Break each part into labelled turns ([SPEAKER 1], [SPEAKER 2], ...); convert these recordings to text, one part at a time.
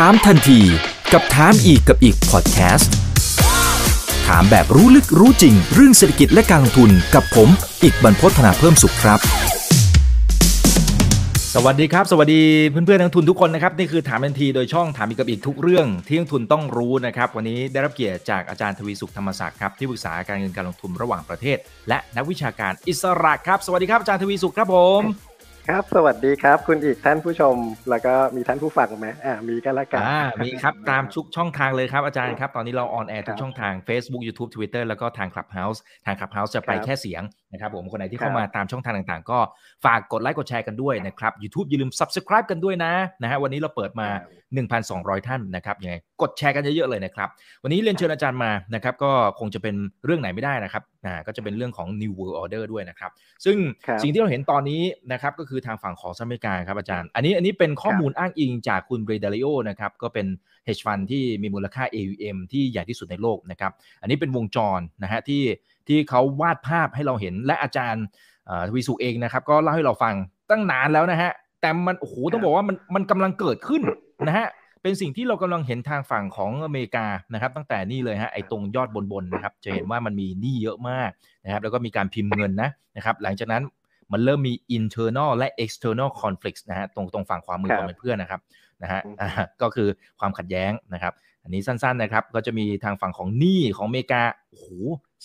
[SPEAKER 1] ถามทันทีกับถามอีกกับอีกพอดแคสต์ถามแบบรู้ลึกรู้จริง เรื่องเศรษฐกิจและการลงทุนกับผม อีกบรรพฒนาเพิ่มสุขครับ สวัสดีครับ สวัสดีเพื่อนๆนักทุนทุกคนนะครับนี่คือถามทันทีโดยช่องถามอีกกับอีกทุกเรื่องที่นักทุนต้องรู้นะครับ วันนี้ได้รับเกียรติจากอาจารย์ทวีสุขธรรมศักดิ์ครับที่ปรึกษาการเงินการลงทุนระหว่างประเทศ และนักวิชาการอิสระครับ สวัสดีครับอาจารย์ทวีสุขครับผม
[SPEAKER 2] ครับ สวัสดีครับ คุณอิกท่านผู้ชม แล้วก็มีท่านผู้ฟังไหมอ่ามีกันละกัน
[SPEAKER 1] อ่ามีครับตามทุกช่องทางเลยครับอาจารย์ครับ ตอนนี้เรา on air ทุกช่องทาง Facebook YouTube Twitter แล้วก็ทาง Clubhouse ทาง Clubhouse จะไปแค่เสียง นะครับผมคนไหนที่เข้ามาตามช่องทางต่างๆ ก็ฝากกดไลค์กดแชร์กันด้วยนะครับ YouTube อย่าลืม Subscribe กันด้วยนะนะฮะวันนี้เราเปิดมา 1,200 ท่านนะครับยังไงกดแชร์กันเยอะๆเลยนะครับ วันนี้เรียนเชิญอาจารย์มานะครับก็คงจะเป็นเรื่องไหนไม่ได้นะครับอ่าก็จะเป็นเรื่องของ New World Order ด้วยนะครับ ซึ่ง
[SPEAKER 2] ครับ
[SPEAKER 1] สิ่งที่เราเห็นตอนนี้นะครับก็คือทางฝั่งของสหรัฐอเมริกาครับอาจารย์ อันนี้อันนี้เป็นข้อมูลอ้างอิงจากคุณเรเดลิโอนะครับก็เป็น hedge fund ที่มีมูลค่า AUM ที่ใหญ่ที่สุดในโลกนะครับอันนี้เป็นวงจรนะฮะที่ ที่เขาวาดภาพให้เราเห็น และอาจารย์เอ่อทวีสุเองนะครับ ก็เล่าให้เราฟังตั้งนานแล้วนะฮะ แต่มันโอ้โหต้องบอกว่ามันมันกำลังเกิดขึ้นนะฮะเป็นสิ่งที่เรากำลังเห็นทางฝั่งของอเมริกานะครับ ตั้งแต่นี่เลยฮะไอ้ตรงยอดบนๆนะครับ จะเห็นว่ามันมีหนี้เยอะมากนะครับ แล้วก็มีการพิมพ์เงินนะนะครับ หลังจากนั้นมันเริ่มมี internal และ external conflicts นะฮะตรงตรงฝั่งขวามือ
[SPEAKER 2] ครั
[SPEAKER 1] ข
[SPEAKER 2] บ
[SPEAKER 1] องเพื่อนๆนะครับนะฮะ
[SPEAKER 2] อืม
[SPEAKER 1] อ่าก็คือความขัดแย้งนะครับ อันนี้สั้นๆนะครับ ก็จะมีทางฝั่งของหนี้ของอเมริกาโอ้โห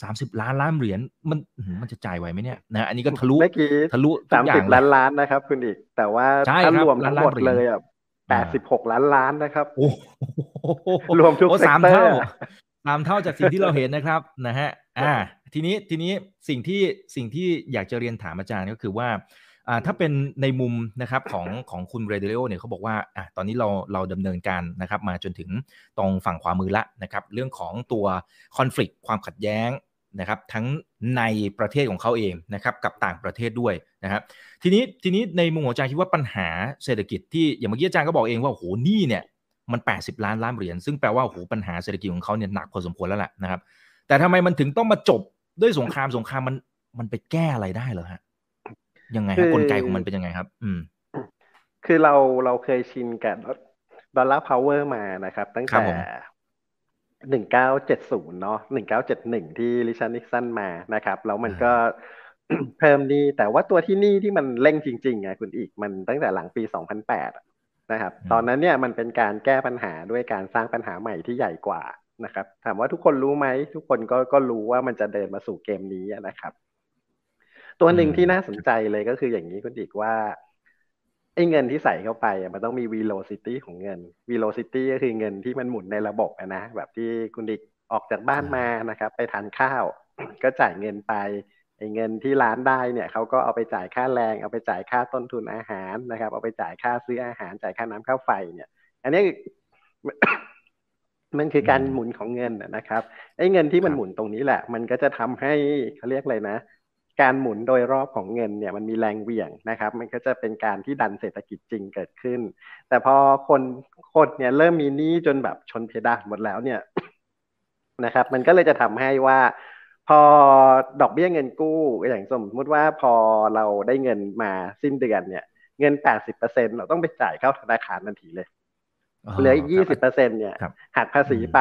[SPEAKER 1] สามสิบล้านล้านเหรียญมันอื้อหือมันจะจ่ายไหวไหมเนี่ยนะอันนี้ก็ทะลุ
[SPEAKER 2] เมื่อกี้
[SPEAKER 1] ทะลุทุ
[SPEAKER 2] สากม
[SPEAKER 1] อย่า
[SPEAKER 2] สิ
[SPEAKER 1] ง
[SPEAKER 2] บ
[SPEAKER 1] เลย
[SPEAKER 2] ล้านล้านนะครับคุณอีก แต่ว่า
[SPEAKER 1] ใช่
[SPEAKER 2] ถ้า
[SPEAKER 1] ครับ
[SPEAKER 2] รวมทั้งหมด
[SPEAKER 1] ล้านล้านเหรียญ
[SPEAKER 2] เลยอะแปดสิบหกล้านล้านนะครับ
[SPEAKER 1] โอ้โห
[SPEAKER 2] รวมทุก
[SPEAKER 1] โอ้สาม
[SPEAKER 2] sector
[SPEAKER 1] เท่า
[SPEAKER 2] อะ
[SPEAKER 1] สามเท่าจากสิ่งที่เราเห็นนะครับนะฮะอ่า ทีนี้ทีนี้สิ่งที่สิ่งที่อยากจะเรียนถามอาจารย์ก็คือว่าอ่าถ้าเป็นในมุมนะครับของของคุณเรเดโอเนี่ยเขาบอกว่าอะตอนนี้เราเราดำเนินการนะครับ มาจนถึงตรงฝั่งขวามือละนะครับ เรื่องของตัวคอน FLICT ความขัดแย้ง นะครับทั้งในประเทศของเขาเองนะครับกับต่างประเทศด้วยนะครับทีนี้ทีนี้ในมุมของอาจารย์คิดว่าปัญหาเศรษฐกิจที่อย่างเมื่อกี้อาจารย์ก็บอกเองว่าโอ้โหหนี่เนี่ยมัน 80 ล้านล้านเหรียญซึ่งแปลว่าโอ้โหปัญหาเศรษฐกิจของเขาเนี่ยหนักพอสมควรแล้วแหละนะครับ แต่ทำไมมันถึงต้องมาจบด้วยสงครามสงครามมันมันไปแก้อะไรได้เหรอฮะยังไงฮะคื
[SPEAKER 2] อ
[SPEAKER 1] กลไกของมันเป็นยังไงครับ อืม
[SPEAKER 2] คือเราเราเคยชินกับ dollar power มานะครับ ตั้ง
[SPEAKER 1] ครับ
[SPEAKER 2] แต่
[SPEAKER 1] ผม
[SPEAKER 2] หนึ่งเก้าเจ็ดศูนย์เนาะหนึ่งเก้าเจ็ดหนึ่งที่ริชาร์ดนิกสันมานะครับ แล้วมันก็เพิ่มหนี้แต่ว่าตัวที่หนี้ที่มันเร่งจริงๆอะคุณอิกมันตั้งแต่หลังปีสองพันแปดนะครับ
[SPEAKER 1] อืม
[SPEAKER 2] ตอนนั้นเนี่ยมันเป็นการแก้ปัญหาด้วยการสร้างปัญหาใหม่ที่ใหญ่กว่านะครับ ถามว่าทุกคนรู้ไหม ทุกคนก็ก็รู้ว่ามันจะเดินมาสู่เกมนี้อะนะครับ ตัวหนึ่งที่น่าสนใจเลยก็คืออย่างนี้คุณอีกว่า ไอ้เงินที่ใส่เข้าไปอะมันต้องมี velocity ของเงิน velocity ก็คือเงินที่มันหมุนในระบบอะนะแบบที่คุณอีกออกจากบ้านมานะครับ ไปทานข้าว ก็จ่ายเงินไปไอ้เงินที่ร้านได้เนี่ยเขาก็เอาไปจ่ายค่าแรง เอาไปจ่ายค่าต้นทุนอาหารนะครับ เอาไปจ่ายค่าซื้ออาหารจ่ายค่าน้ำค่าไฟเนี่ย อันนี้มันคือการ
[SPEAKER 1] อืม
[SPEAKER 2] หมุนของเงินนะนะครับไอ้เงินที่มัน
[SPEAKER 1] ครับ
[SPEAKER 2] หมุนตรงนี้แหละ มันก็จะทำให้เขาเรียกอะไรนะ การหมุนโดยรอบของเงินเนี่ยมันมีแรงเหวี่ยงนะครับ มันก็จะเป็นการที่ดันเศรษฐกิจจริงเกิดขึ้น แต่พอคนคนเนี่ยเริ่มมีหนี้จนแบบชนเพดานหมดแล้วเนี่ยนะครับ มันก็เลยจะทำให้ว่า พอดอกเบี้ยเงินกู้ อย่างสมมติว่าพอเราได้เงินมาสิ้นเดือนเนี่ย เงิน80%เราต้องไปจ่ายเข้าธนาคารทันทีเลยเหลืออีก20%เนี่ย
[SPEAKER 1] ครับ
[SPEAKER 2] หักภาษี
[SPEAKER 1] อืม
[SPEAKER 2] ไป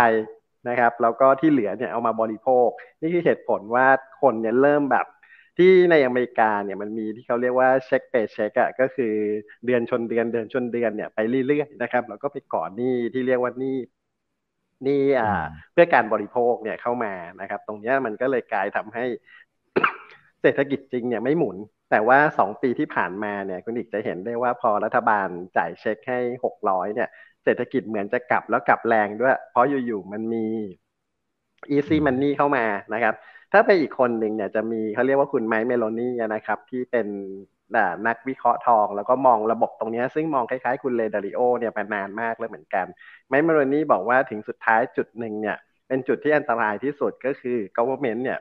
[SPEAKER 2] นะครับ แล้วก็ที่เหลือเนี่ยเอามาบริโภค นี่คือเหตุผลว่าคนเนี่ยเริ่มแบบ ที่ในอเมริกาเนี่ยมันมีที่เขาเรียกว่าเช็คเปย์เช็คอะก็คือเดือนชนเดือนเดือนชนเดือนเนี่ยไปเรื่อยๆนะครับแล้วก็ไปก่อหนี้ที่เรียกว่าหนี้หนี้อ่า
[SPEAKER 1] อืม
[SPEAKER 2] เพื่อการบริโภคเนี่ยเข้ามานะครับ ตรงเนี้ยมันก็เลยกลายทำให้เศรษฐกิจจริงเนี่ยไม่หมุน แต่ว่าสองปีที่ผ่านมาเนี่ยคุณอิกจะเห็นได้ว่าพอรัฐบาลจ่ายเช็คให้หกร้อยเนี่ยเศรษฐกิจเหมือนจะกลับแล้วกลับแรงด้วย เพราะอยู่ๆมันมี easy money เข้ามานะครับ ถ้าไปอีกคนหนึ่งเนี่ยจะมีเขาเรียกว่าคุณไมค์ มาโลนีย์นะครับ ที่เป็นนักวิเคราะห์ทอง แล้วก็มองระบบตรงนี้ ซึ่งมองคล้ายๆคุณเรย์ ดาลิโอเนี่ยมานานมากแล้วเหมือนกัน ไมค์ มาโลนีย์บอกว่าถึงสุดท้ายจุดหนึ่งเนี่ย เป็นจุดที่อันตรายที่สุดก็คือ government เนี่ย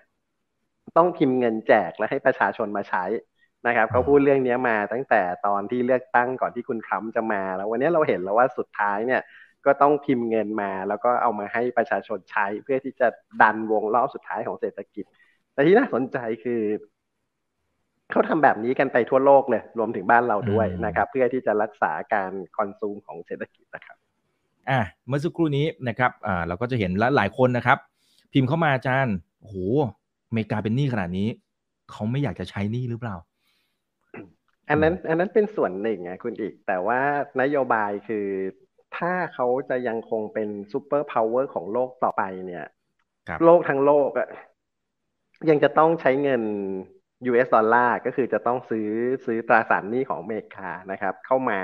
[SPEAKER 2] ต้องพิมพ์เงินแจกและให้ประชาชนมาใช้นะครับเขาพูดเรื่องนี้มาตั้งแต่ตอนที่เลือกตั้งก่อนที่คุณทรัมป์จะมา แล้ววันนี้เราเห็นแล้วว่าสุดท้ายเนี่ย ก็ต้องพิมพ์เงินมา แล้วก็เอามาให้ประชาชนใช้เพื่อที่จะดันวงรอบสุดท้ายของเศรษฐกิจ แต่ที่น่าสนใจคือเขาทำแบบนี้กันไปทั่วโลกเลยรวมถึงบ้านเราด้วย
[SPEAKER 1] อืม
[SPEAKER 2] นะครับ เพื่อที่จะรักษาการconsume ของเศรษฐกิจนะครับ
[SPEAKER 1] อะเมื่อสักครู่นี้นะครับอ่าเราก็จะเห็นและหลายคนนะครับ พิมพ์เข้ามาอาจารย์โอ้โหอเมริกาเป็นหนี้ขนาดนี้ เขาไม่อยากจะใช้หนี้หรือเปล่า
[SPEAKER 2] อันนั้น อันนั้นเป็นส่วนหนึ่งอะคุณอิก แต่ว่านโยบายคือ ถ้าเขาจะยังคงเป็น superpower ของโลกต่อไปเนี่ยโลกทั้งโลกอะยังจะต้องใช้เงิน US ดอลลาร์ก็คือจะต้องซื้อซื้อตราสารหนี้ของอเมริกานะครับ เข้ามา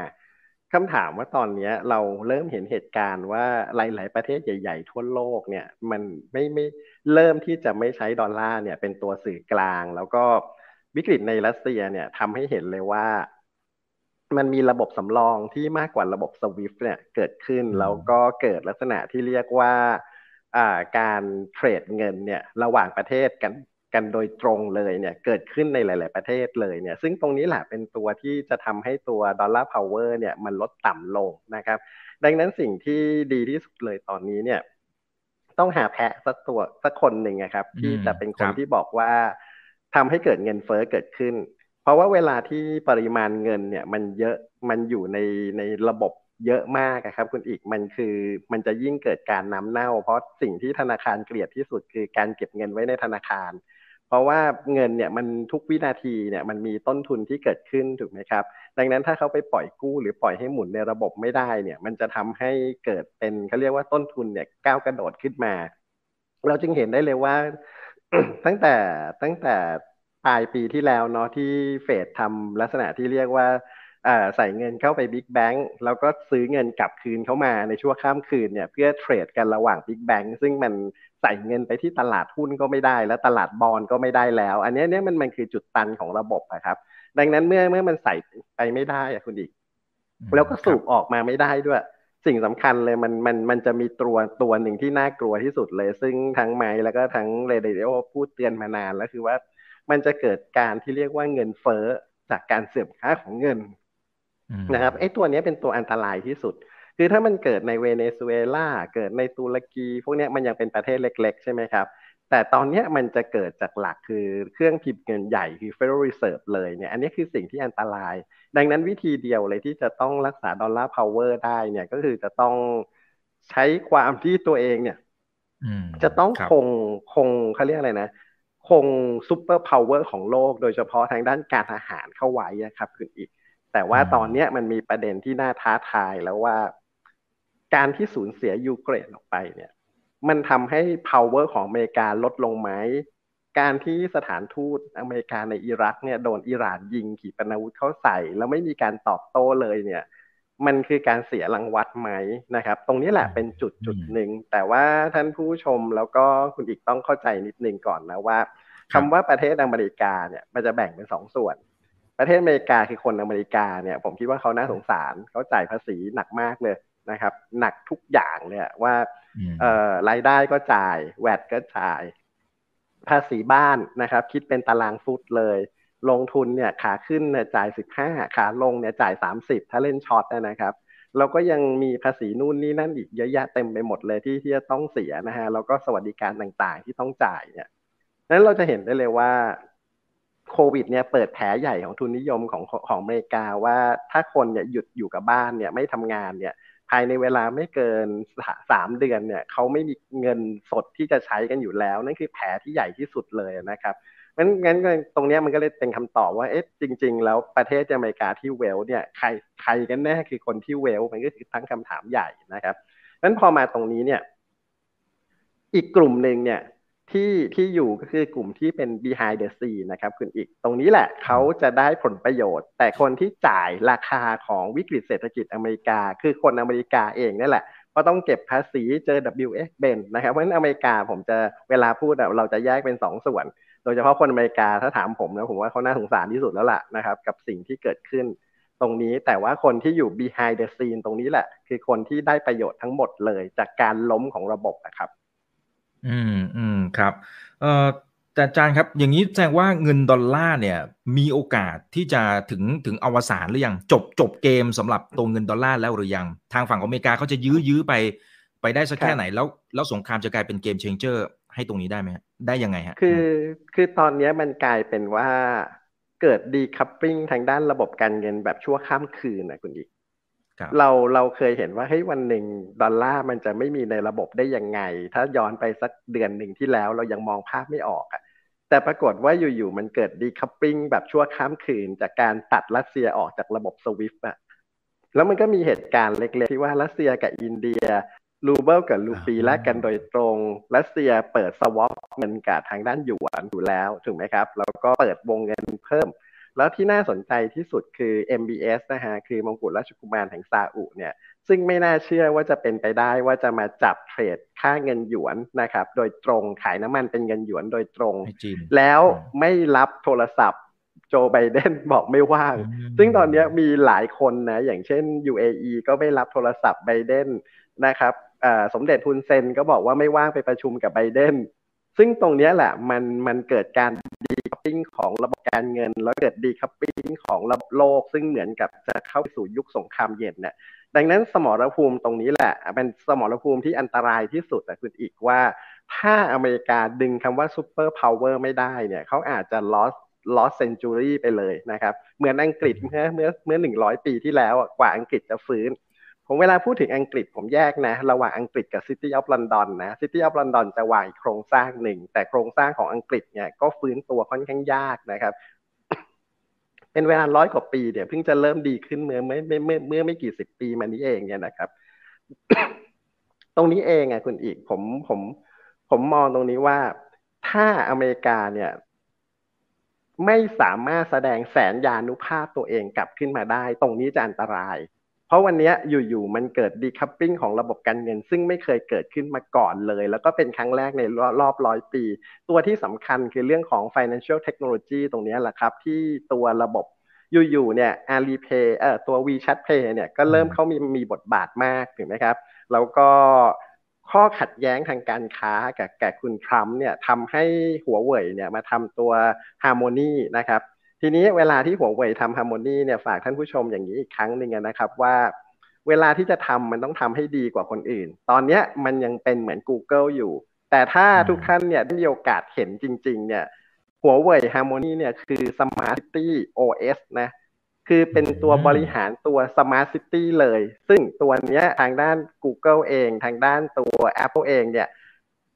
[SPEAKER 2] คำถามว่าตอนนี้เราเริ่มเห็นเหตุการณ์ว่าหลาย ๆ ประเทศใหญ่ ๆ ทั่วโลกเนี่ย มันไม่ไม่เริ่มที่จะไม่ใช้ดอลลาร์เนี่ยเป็นตัวสื่อกลาง แล้วก็วิกฤตในรัสเซียเนี่ยทำให้เห็นเลยว่า มันมีระบบสำรองที่มากกว่าระบบสวิฟเนี่ยเกิดขึ้น แล้วก็เกิดลักษณะที่เรียกว่าการเทรดเงินเนี่ยระหว่างประเทศกันกันโดยตรงเลยเนี่ยเกิดขึ้นในหลาย ๆ ประเทศเลยเนี่ยซึ่งตรงนี้แหละเป็นตัวที่จะทำให้ตัวดอลลาร์พาวเวอร์เนี่ยมันลดต่ำลงนะครับ ดังนั้นสิ่งที่ดีที่สุดเลยตอนนี้เนี่ยต้องหาแพะสักตัวสักคนหนึ่งนะครับ ที่จะเป็นคนที่บอกว่าทำให้เกิดเงินเฟ้อเกิดขึ้น เพราะว่าเวลาที่ปริมาณเงินเนี่ยมันเยอะมันอยู่ในในระบบเยอะมากครับ คุณอีกมันคือมันจะยิ่งเกิดการน้ำเน่า เพราะสิ่งที่ธนาคารเกลียดที่สุดคือการเก็บเงินไว้ในธนาคาร เพราะว่าเงินเนี่ยมันทุกวินาทีเนี่ยมันมีต้นทุนที่เกิดขึ้นถูกไหมครับ ดังนั้นถ้าเขาไปปล่อยกู้หรือปล่อยให้หมุนในระบบไม่ได้เนี่ย มันจะทำให้เกิดเป็นเขาเรียกว่าต้นทุนเนี่ยก้าวกระโดดขึ้นมา เราจึงเห็นได้เลยว่า ตั้งแต่ตั้งแต่ ปลายปีที่แล้วเนาะที่เฟดทำลักษณะที่เรียกว่าใส่เงินเข้าไปบิ๊กแบงก์แล้วก็ซื้อเงินกลับคืนเข้ามาในช่วงข้ามคืนเนี่ยเพื่อเทรดกันระหว่างบิ๊กแบงก์ซึ่งมันใส่เงินไปที่ตลาดหุ้นก็ไม่ได้ แล้วตลาดบอลก็ไม่ได้แล้ว อันนี้เนี่ยมันมันคือจุดตันของระบบนะครับ ดังนั้นเมื่อเมื่อมันใส่ไปไม่ได้อะคุณอีกแล้วก็สูบออกมาไม่ได้ด้วย สิ่งสำคัญเลยมันมันมันจะมีตัวตัวหนึ่งที่น่ากลัวที่สุดเลย ซึ่งทั้งไม้แล้วก็ทั้งเรเดโอพูดเตือนมานานแล้วคือว่า มันจะเกิดการที่เรียกว่าเงินเฟ้อจากการเสื่อมค่าของเงินนะครับไอ้ตัวนี้เป็นตัวอันตรายที่สุด คือถ้ามันเกิดในเวเนซุเอลาเกิดในตุรกี พวกนี้มันยังเป็นประเทศเล็ก ๆ ใช่ไหมครับ แต่ตอนนี้มันจะเกิดจากหลักคือเครื่องพิมพ์เงินใหญ่คือ Federal Reserve เลยเนี่ยอันนี้คือสิ่งที่อันตราย ดังนั้นวิธีเดียวเลยที่จะต้องรักษา dollar power ได้เนี่ยก็คือจะต้องใช้ความที่ตัวเองเนี่ยจะต้องคงคงเขาเรียกอะไรนะ คง superpower ของโลก โดยเฉพาะทางด้านการทหารเข้าไว้นะครับคุณอิก แต่ว่าตอนนี้มันมีประเด็นที่น่าท้าทายแล้วว่า การที่สูญเสียยูเครนออกไปเนี่ย มันทำให้ power ของอเมริกาลดลงไหมการที่สถานทูตอเมริกาในอิรักเนี่ยโดนอิหร่านยิงขีปนาวุธเข้าใส่ แล้วไม่มีการตอบโต้เลยเนี่ย มันคือการเสียรางวัลไหมนะครับ ตรงนี้แหละเป็นจุดจุดหนึ่งแต่ว่าท่านผู้ชมแล้วก็คุณอีกต้องเข้าใจนิดนึงก่อนนะว่าคำว่าประเทศอเมริกาเนี่ยมันจะแบ่งเป็นสองส่วน ประเทศอเมริกาคือคนอเมริกาเนี่ย ผมคิดว่าเขาน่าสงสารเขาจ่ายภาษีหนักมากเลยนะครับ หนักทุกอย่างเลยว่าเอ่อรายได้ก็จ่ายแวดก็จ่าย ภาษีบ้านนะครับ คิดเป็นตารางฟุตเลย ลงทุนเนี่ยขาขึ้นเนี่ยจ่ายสิบห้าขาลงเนี่ยจ่ายสามสิบถ้าเล่นช็อตนะครับเราก็ยังมีภาษีนู่นนี่นั่นอีกเยอะแยะเต็มไปหมดเลยที่ที่จะต้องเสียนะฮะแล้วก็สวัสดิการต่างๆ ที่ต้องจ่ายเนี่ยนั้นเราจะเห็นได้เลยว่าโควิดเนี่ยเปิดแผลใหญ่ของทุนนิยมของของอเมริกาว่าถ้าคนเนี่ยหยุดอยู่กับบ้านเนี่ยไม่ทำงานเนี่ยภายในเวลาไม่เกินสามเดือนเนี่ยเขาไม่มีเงินสดที่จะใช้กันอยู่แล้ว นั่นคือแผลที่ใหญ่ที่สุดเลยนะครับ งั้นงั้นตรงนี้มันก็เลยเป็นคำตอบว่าเอ๊ะจริง ๆ แล้วประเทศอเมริกาที่เวลเนี่ยใครใครกันแน่คือคนที่เวลมันก็คือตั้งคำถามใหญ่นะครับนั้นพอมาตรงนี้เนี่ย อีกกลุ่มหนึ่งเนี่ยที่ที่อยู่ก็คือกลุ่มที่เป็น behind the scene นะครับคุณอีกตรงนี้แหละเขาจะได้ผลประโยชน์ แต่คนที่จ่ายราคาของวิกฤตเศรษฐกิจอเมริกา คือคนอเมริกาเองนั่นแหละก็ต้องเก็บภาษีเจอ WX เบนนะครับเพราะฉะนั้นอเมริกาผมจะเวลาพูดเราจะแยกเป็นสองส่วน โดยเฉพาะคนอเมริกาถ้าถามผมนะผมว่าเขาน่าสงสารที่สุดแล้วล่ะนะครับ กับสิ่งที่เกิดขึ้นตรงนี้แต่ว่าคนที่อยู่ behind the scene ตรงนี้แหละ คือคนที่ได้ประโยชน์ทั้งหมดเลย จากการล้มของระบบนะครับ
[SPEAKER 1] อืมอืมครับเอ่อแต่อาจารย์ครับ อย่างนี้แสดงว่าเงินดอลลาร์เนี่ย มีโอกาสที่จะถึงถึงอวสานหรือยังจบจบเกมสำหรับตัวเงินดอลลาร์แล้วหรือยัง ทางฝั่งอเมริกาเขาจะยื้อยื้อไป ไปได้สักแค่ไหนแล้วแล้วสงครามจะกลายเป็น game changer ให้ตรงนี้ได้ไหมได้ยังไงฮะ
[SPEAKER 2] คือคือตอนนี้มันกลายเป็นว่าเกิด decoupling ทางด้านระบบการเงินแบบชั่วข้ามคืนนะคุณอิกเราเราเคยเห็นว่าเฮ้ยวันหนึ่งดอลลาร์มันจะไม่มีในระบบได้ยังไง ถ้าย้อนไปสักเดือนหนึ่งที่แล้วเรายังมองภาพไม่ออกอะแต่ปรากฏว่าอยู่ๆมันเกิด decoupling แบบชั่วข้ามคืน จากการตัดรัสเซียออกจากระบบ SWIFT อะแล้วมันก็มีเหตุการณ์เล็กๆที่ว่ารัสเซียกับอินเดีย รูเบิลกับรูปีแลกกันโดยตรงรัสเซียเปิด swap เงินกับทางด้านหยวนอยู่แล้วถูกไหมครับ แล้วก็เปิดวงเงินเพิ่ม แล้วที่น่าสนใจที่สุดคือ MBS นะฮะคือมงกุฎราชกุมารแห่งซาอุเนี่ยซึ่งไม่น่าเชื่อว่าจะเป็นไปได้ว่าจะมาจับเทรดค่าเงินหยวนนะครับโดยตรงขายน้ำมันเป็นเงินหยวนโดยตรง แล้วไม่รับโทรศัพท์โจไบเดนบอกไม่ว่าง ซึ่งตอนนี้มีหลายคนนะ อย่างเช่น UAE ก็ไม่รับโทรศัพท์ไบเดนนะครับ สมเด็จทุนเซนก็บอกว่าไม่ว่างไปประชุมกับไบเดนซึ่งตรงนี้แหละมันมันเกิดการdecoupling ของระบบการเงิน แล้วเกิด decoupling ของระบบโลก ซึ่งเหมือนกับจะเข้าสู่ยุคสงครามเย็นเนี่ยดังนั้นสมรภูมิตรงนี้แหละเป็นสมรภูมิที่อันตรายที่สุดแต่คุณอิกว่า ถ้าอเมริกาดึงคำว่า superpower ไม่ได้เนี่ยเขาอาจจะ lost lost century ไปเลยนะครับ เหมือนอังกฤษเมื่อเมื่อเมื่อหนึ่งร้อยปีที่แล้วกว่าอังกฤษจะฟื้น ผมเวลาพูดถึงอังกฤษผมแยกนะ ระหว่างอังกฤษกับ City of London นะ City of London จะวางโครงสร้างหนึ่ง แต่โครงสร้างของอังกฤษเนี่ยก็ฟื้นตัวค่อนข้างยากนะครับเป็นเวลาร้อยกว่าปีเนี่ยเพิ่งจะเริ่มดีขึ้นเมื่อเมื่อเมื่อเมื่อไม่กี่สิบปีมานี้เองเนี่ยนะครับ ตรงนี้เองอะคุณอีกผมผมผมมองตรงนี้ว่าถ้าอเมริกาเนี่ย ไม่สามารถแสดงแสนยานุภาพตัวเองกลับขึ้นมาได้ ตรงนี้จะอันตราย ราะวันนี้อยู่ๆมันเกิดดีคัพปิ้งของระบบการเงิน ซึ่งไม่เคยเกิดขึ้นมาก่อนเลย แล้วก็เป็นครั้งแรกในรอบร้อยปี ตัวที่สำคัญคือเรื่องของ financial technology ตรงนี้แหละครับ ที่ตัวระบบอยู่ๆเนี่ย Alipay เอ่อตัว WeChat Pay เนี่ยก็เริ่มเขามีมีบทบาทมากถูกไหมครับ แล้วก็ข้อขัดแย้งทางการค้ากับแกคุณทรัมป์เนี่ยทำให้หัวเว่ยเนี่ยมาทำตัว Harmony นะครับ ทีนี้เวลาที่หัวเว่ยทำฮาร์โมนีเนี่ยฝากท่านผู้ชมอย่างนี้อีกครั้งหนึ่งนะครับว่าเวลาที่จะทำมันต้องทำให้ดีกว่าคนอื่น ตอนนี้มันยังเป็นเหมือน Google อยู่ แต่ถ้าทุกท่านเนี่ยได้มีโอกาสเห็นจริง ๆ เนี่ยหัวเว่ยฮาร์โมนีเนี่ยคือ Smart City OS นะคือเป็นตัวบริหารตัว Smart City เลย ซึ่งตัวเนี้ยทางด้าน Google เอง ทางด้านตัว Apple เองเนี่ย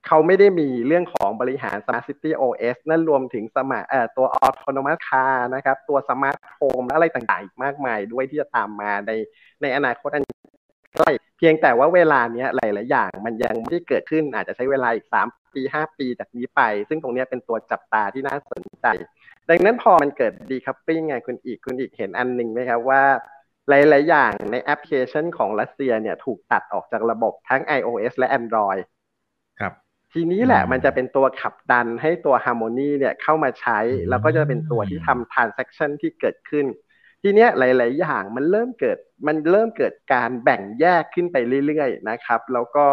[SPEAKER 2] เขาไม่ได้มีเรื่องของบริหาร Smart City OS นั่นรวมถึงสมาร์ตัว Autonomous Car นะครับ ตัว Smart Home และอะไรต่างๆ อีกมากมายด้วยที่จะตามมาในในอนาคตอันใกล้เพียงแต่ว่าเวลาเนี้ยหลายๆ อย่างมันยังไม่ได้เกิดขึ้นอาจจะใช้เวลาอีก 3 ปี 5 ปีจากนี้ไป ซึ่งตรงนี้เป็นตัวจับตาที่น่าสนใจ ดังนั้นพอมันเกิดดีคัพปิ้งไงคุณอีกคุณอีกเห็นอันหนึ่งไหมครับว่าหลาย ๆ อย่างในแอปพลิเคชันของรัสเซียเนี่ยถูกตัดออกจากระบบทั้ง iOS และ Android
[SPEAKER 1] ครับ
[SPEAKER 2] ทีนี้แหละมันจะเป็นตัวขับดันให้ตัว Harmony เนี่ยเข้ามาใช้ แล้วก็จะเป็นตัวที่ทำ transaction ที่เกิดขึ้น ทีเนี้ยหลาย ๆ อย่างมันเริ่มเกิดมันเริ่มเกิดการแบ่งแยกขึ้นไปเรื่อย ๆ นะครับ แล้วก็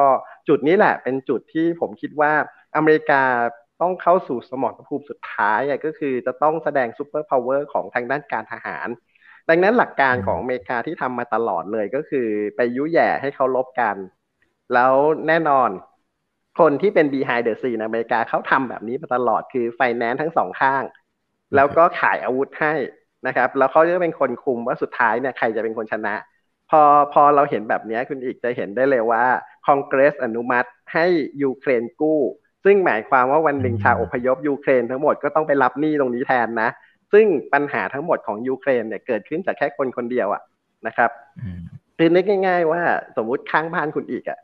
[SPEAKER 2] จุดนี้แหละเป็นจุดที่ผมคิดว่าอเมริกาต้องเข้าสู่สมรภูมิสุดท้ายก็คือจะต้องแสดง superpower ของทางด้านการทหาร ดังนั้นหลักการของอเมริกาที่ทำมาตลอดเลยก็คือไปยุแหย่ให้เขารบกัน แล้วแน่นอน คนที่เป็น behind the scene อเมริกาเขาทำแบบนี้มาตลอดคือไฟแนนซ์ทั้งสองข้าง แล้วก็ขายอาวุธให้นะครับ แล้วเขาจะเป็นคนคุมว่าสุดท้ายเนี่ยใครจะเป็นคนชนะ พอพอเราเห็นแบบนี้คุณอีกจะเห็นได้เลยว่าคอนเกรสอนุมัติให้ยูเครนกู้ ซึ่งหมายความว่าวันหนึ่งชาวอพยพยูเครนทั้งหมดก็ต้องไปรับหนี้ตรงนี้แทนนะ ซึ่งปัญหาทั้งหมดของยูเครนเนี่ยเกิดขึ้นจากแค่คนคนเดียวอะนะครับคือนึกง่าย ๆ ว่าสมมุติข้างบ้านคุณอีกอะ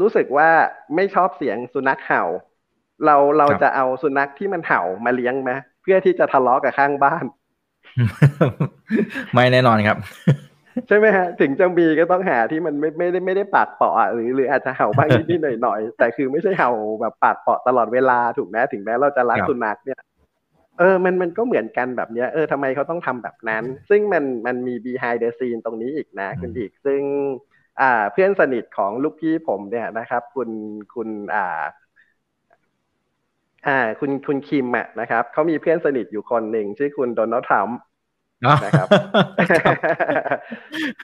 [SPEAKER 2] รู้สึกว่าไม่ชอบเสียงสุนัขเห่า เราเราจะเอาสุนัขที่มันเห่ามาเลี้ยงไหมเพื่อที่จะทะเลาะกับข้างบ้าน
[SPEAKER 1] ไม่แน่นอนครับ
[SPEAKER 2] ใช่ไหมฮะ ถึงจะมีก็ต้องหาที่มันไม่ไม่ได้ไม่ได้ปากเปาะหรือหรืออาจจะเห่าบ้างนิดๆหน่อยๆแต่คือไม่ใช่เห่าแบบปากเปาะตลอดเวลาถูกไหมถึงแม้เราจะรักสุนัขเนี่ยเออ มัน มันก็เหมือนกันแบบเนี้ย เออทำไมเขาต้องทำแบบนั้น ซึ่งมัน มันมี behind the scene ตรงนี้อีกนะ คุณอีก ซึ่งอ่า เพื่อนสนิทของลูกพี่ผมเนี่ยนะครับ คุณคุณอ่าอ่าคุณคุณคิมอะนะครับเขามีเพื่อนสนิทอยู่คนหนึ่งชื่อคุณโดนัลด์ทรัมป์นะครับ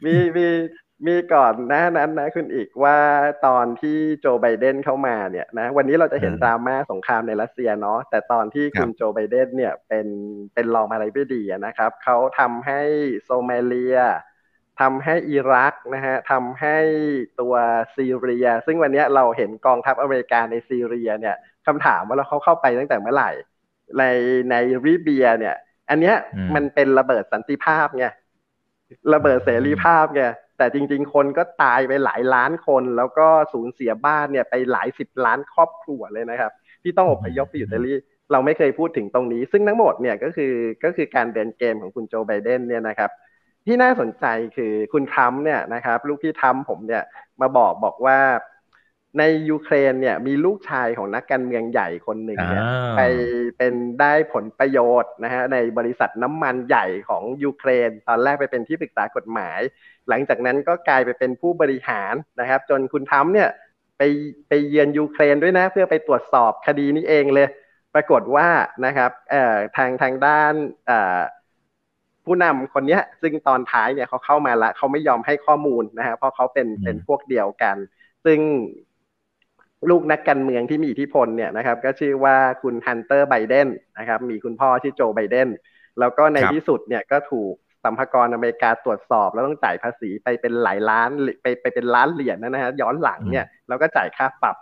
[SPEAKER 2] มีมีมีก่อนหน้านั้นนะคุณอีกว่าตอนที่โจไบเดนเข้ามาเนี่ยนะวันนี้เราจะเห็นดราม่าสงครามในรัสเซียเนาะแต่ตอนที่คุณโจไบเดนเนี่ยเป็นเป็นรองอะไรไม่ดีนะครับเขาทำให้โซมาเลีย ทำให้อิรักนะฮะทำให้ตัวซีเรีย ซึ่งวันนี้เราเห็นกองทัพอเมริกาในซีเรียเนี่ยคำถามว่าเราเขาเข้าไปตั้งแต่เมื่อไหร่ ในในริเบียเนี่ย อันเนี้ยมันเป็นระเบิดสันติภาพไงระเบิดเสรีภาพไงแต่จริง ๆ คนก็ตายไปหลายล้านคน แล้วก็สูญเสียบ้านเนี่ยไปหลายสิบล้านครอบครัวเลยนะครับ ที่ต้องอพยพไปอยู่อิตาลีเราไม่เคยพูดถึงตรงนี้ ซึ่งทั้งหมดเนี่ยก็คือก็คือการเดินเกมของคุณโจไบเดนเนี่ยนะครับ ที่น่าสนใจคือคุณทรัมป์เนี่ยนะครับลูกพี่ทรัมป์ผมเนี่ยมาบอกบอกว่าในยูเครนเนี่ยมีลูกชายของนักการเมืองใหญ่คนหนึ่งเนี่ยไปเป็นได้ผลประโยชน์นะฮะในบริษัทน้ำมันใหญ่ของยูเครน ตอนแรกไปเป็นที่ปรึกษากฎหมาย หลังจากนั้นก็กลายไปเป็นผู้บริหารนะครับ จนคุณทำเนี่ยไปไปเยือนยูเครนด้วยนะ เพื่อไปตรวจสอบคดีนี้เองเลย ปรากฏว่านะครับเอ่อทางทางด้านเอ่อ ผู้นำคนนี้ซึ่งตอนท้ายเนี่ยเขาเข้ามาละเขาไม่ยอมให้ข้อมูลนะฮะเพราะเขาเป็นเป็นพวกเดียวกัน ซึ่งลูกนักการเมืองที่มีอิทธิพลเนี่ยนะครับ ก็ชื่อว่าคุณฮันเตอร์ไบเดนนะครับ มีคุณพ่อชื่อโจไบเดนแล้วก็ในที่สุดเนี่ยก็ถูกสรรพากรอเมริกาตรวจสอบ แล้วต้องจ่ายภาษีไปเป็นหลายล้านไปไปเป็นล้านเหรียญนะฮะย้อนหลังเนี่ยแล้วก็จ่ายค่าปรับ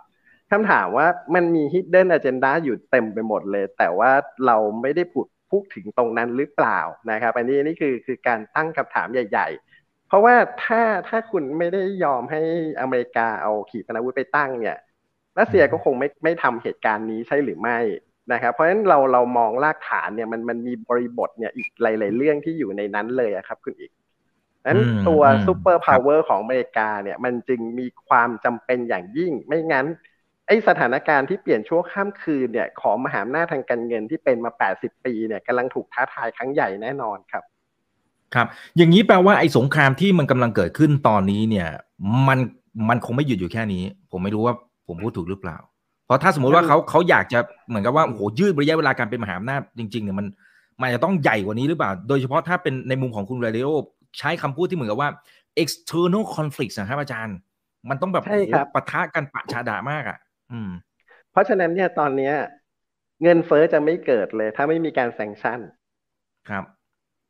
[SPEAKER 2] คำถามว่ามันมี hidden agenda อยู่เต็มไปหมดเลย แต่ว่าเราไม่ได้พูด พูดถึงตรงนั้นหรือเปล่านะครับ อันนี้นี่คือคือการตั้งคำถามใหญ่ ๆ เพราะว่าถ้าถ้าคุณไม่ได้ยอมให้อเมริกาเอาขีปนาวุธไปตั้งเนี่ยรัสเซียก็คงไม่ไม่ทำเหตุการณ์นี้ใช่หรือไม่นะครับ เพราะฉะนั้นเราเรามองรากฐานเนี่ยมันมันมีบริบทเนี่ยอีกหลาย ๆ เรื่องที่อยู่ในนั้นเลยครับคุณอีกนั้นตัว superpower ของอเมริกาเนี่ยมันจึงมีความจำเป็นอย่างยิ่ง ไม่งั้น ไอสถานการณ์ที่เปลี่ยนชั่วข้ามคืนเนี่ยของมหาอำนาจทางการเงินที่เป็นมา 80 ปีเนี่ยกำลังถูกท้าทายครั้งใหญ่แน่นอนครับ
[SPEAKER 1] ครับ อย่างนี้แปลว่าไอ้สงครามที่มันกำลังเกิดขึ้นตอนนี้เนี่ย มันมันคงไม่หยุดอยู่แค่นี้ ผมไม่รู้ว่าผมพูดถูกหรือเปล่า เพราะถ้าสมมุติว่าเขาเขาอยากจะเหมือนกับว่าโอ้โหยืดระยะเวลาการเป็นมหาอำนาจจริงๆเนี่ยมันมันจะต้องใหญ่กว่านี้หรือเปล่า โดยเฉพาะถ้าเป็นในมุมของคุณเรเดโอใช้คำพูดที่เหมือนกับว่า external conflict นะครับอาจารย์ มันต้องแบบปะทะกันปะฉะดะมากอะ อืม
[SPEAKER 2] เพราะฉะนั้นเนี่ยตอนเนี้ย เงินเฟ้อจะไม่เกิดเลย ถ้าไม่มีการ sanction
[SPEAKER 1] ครับ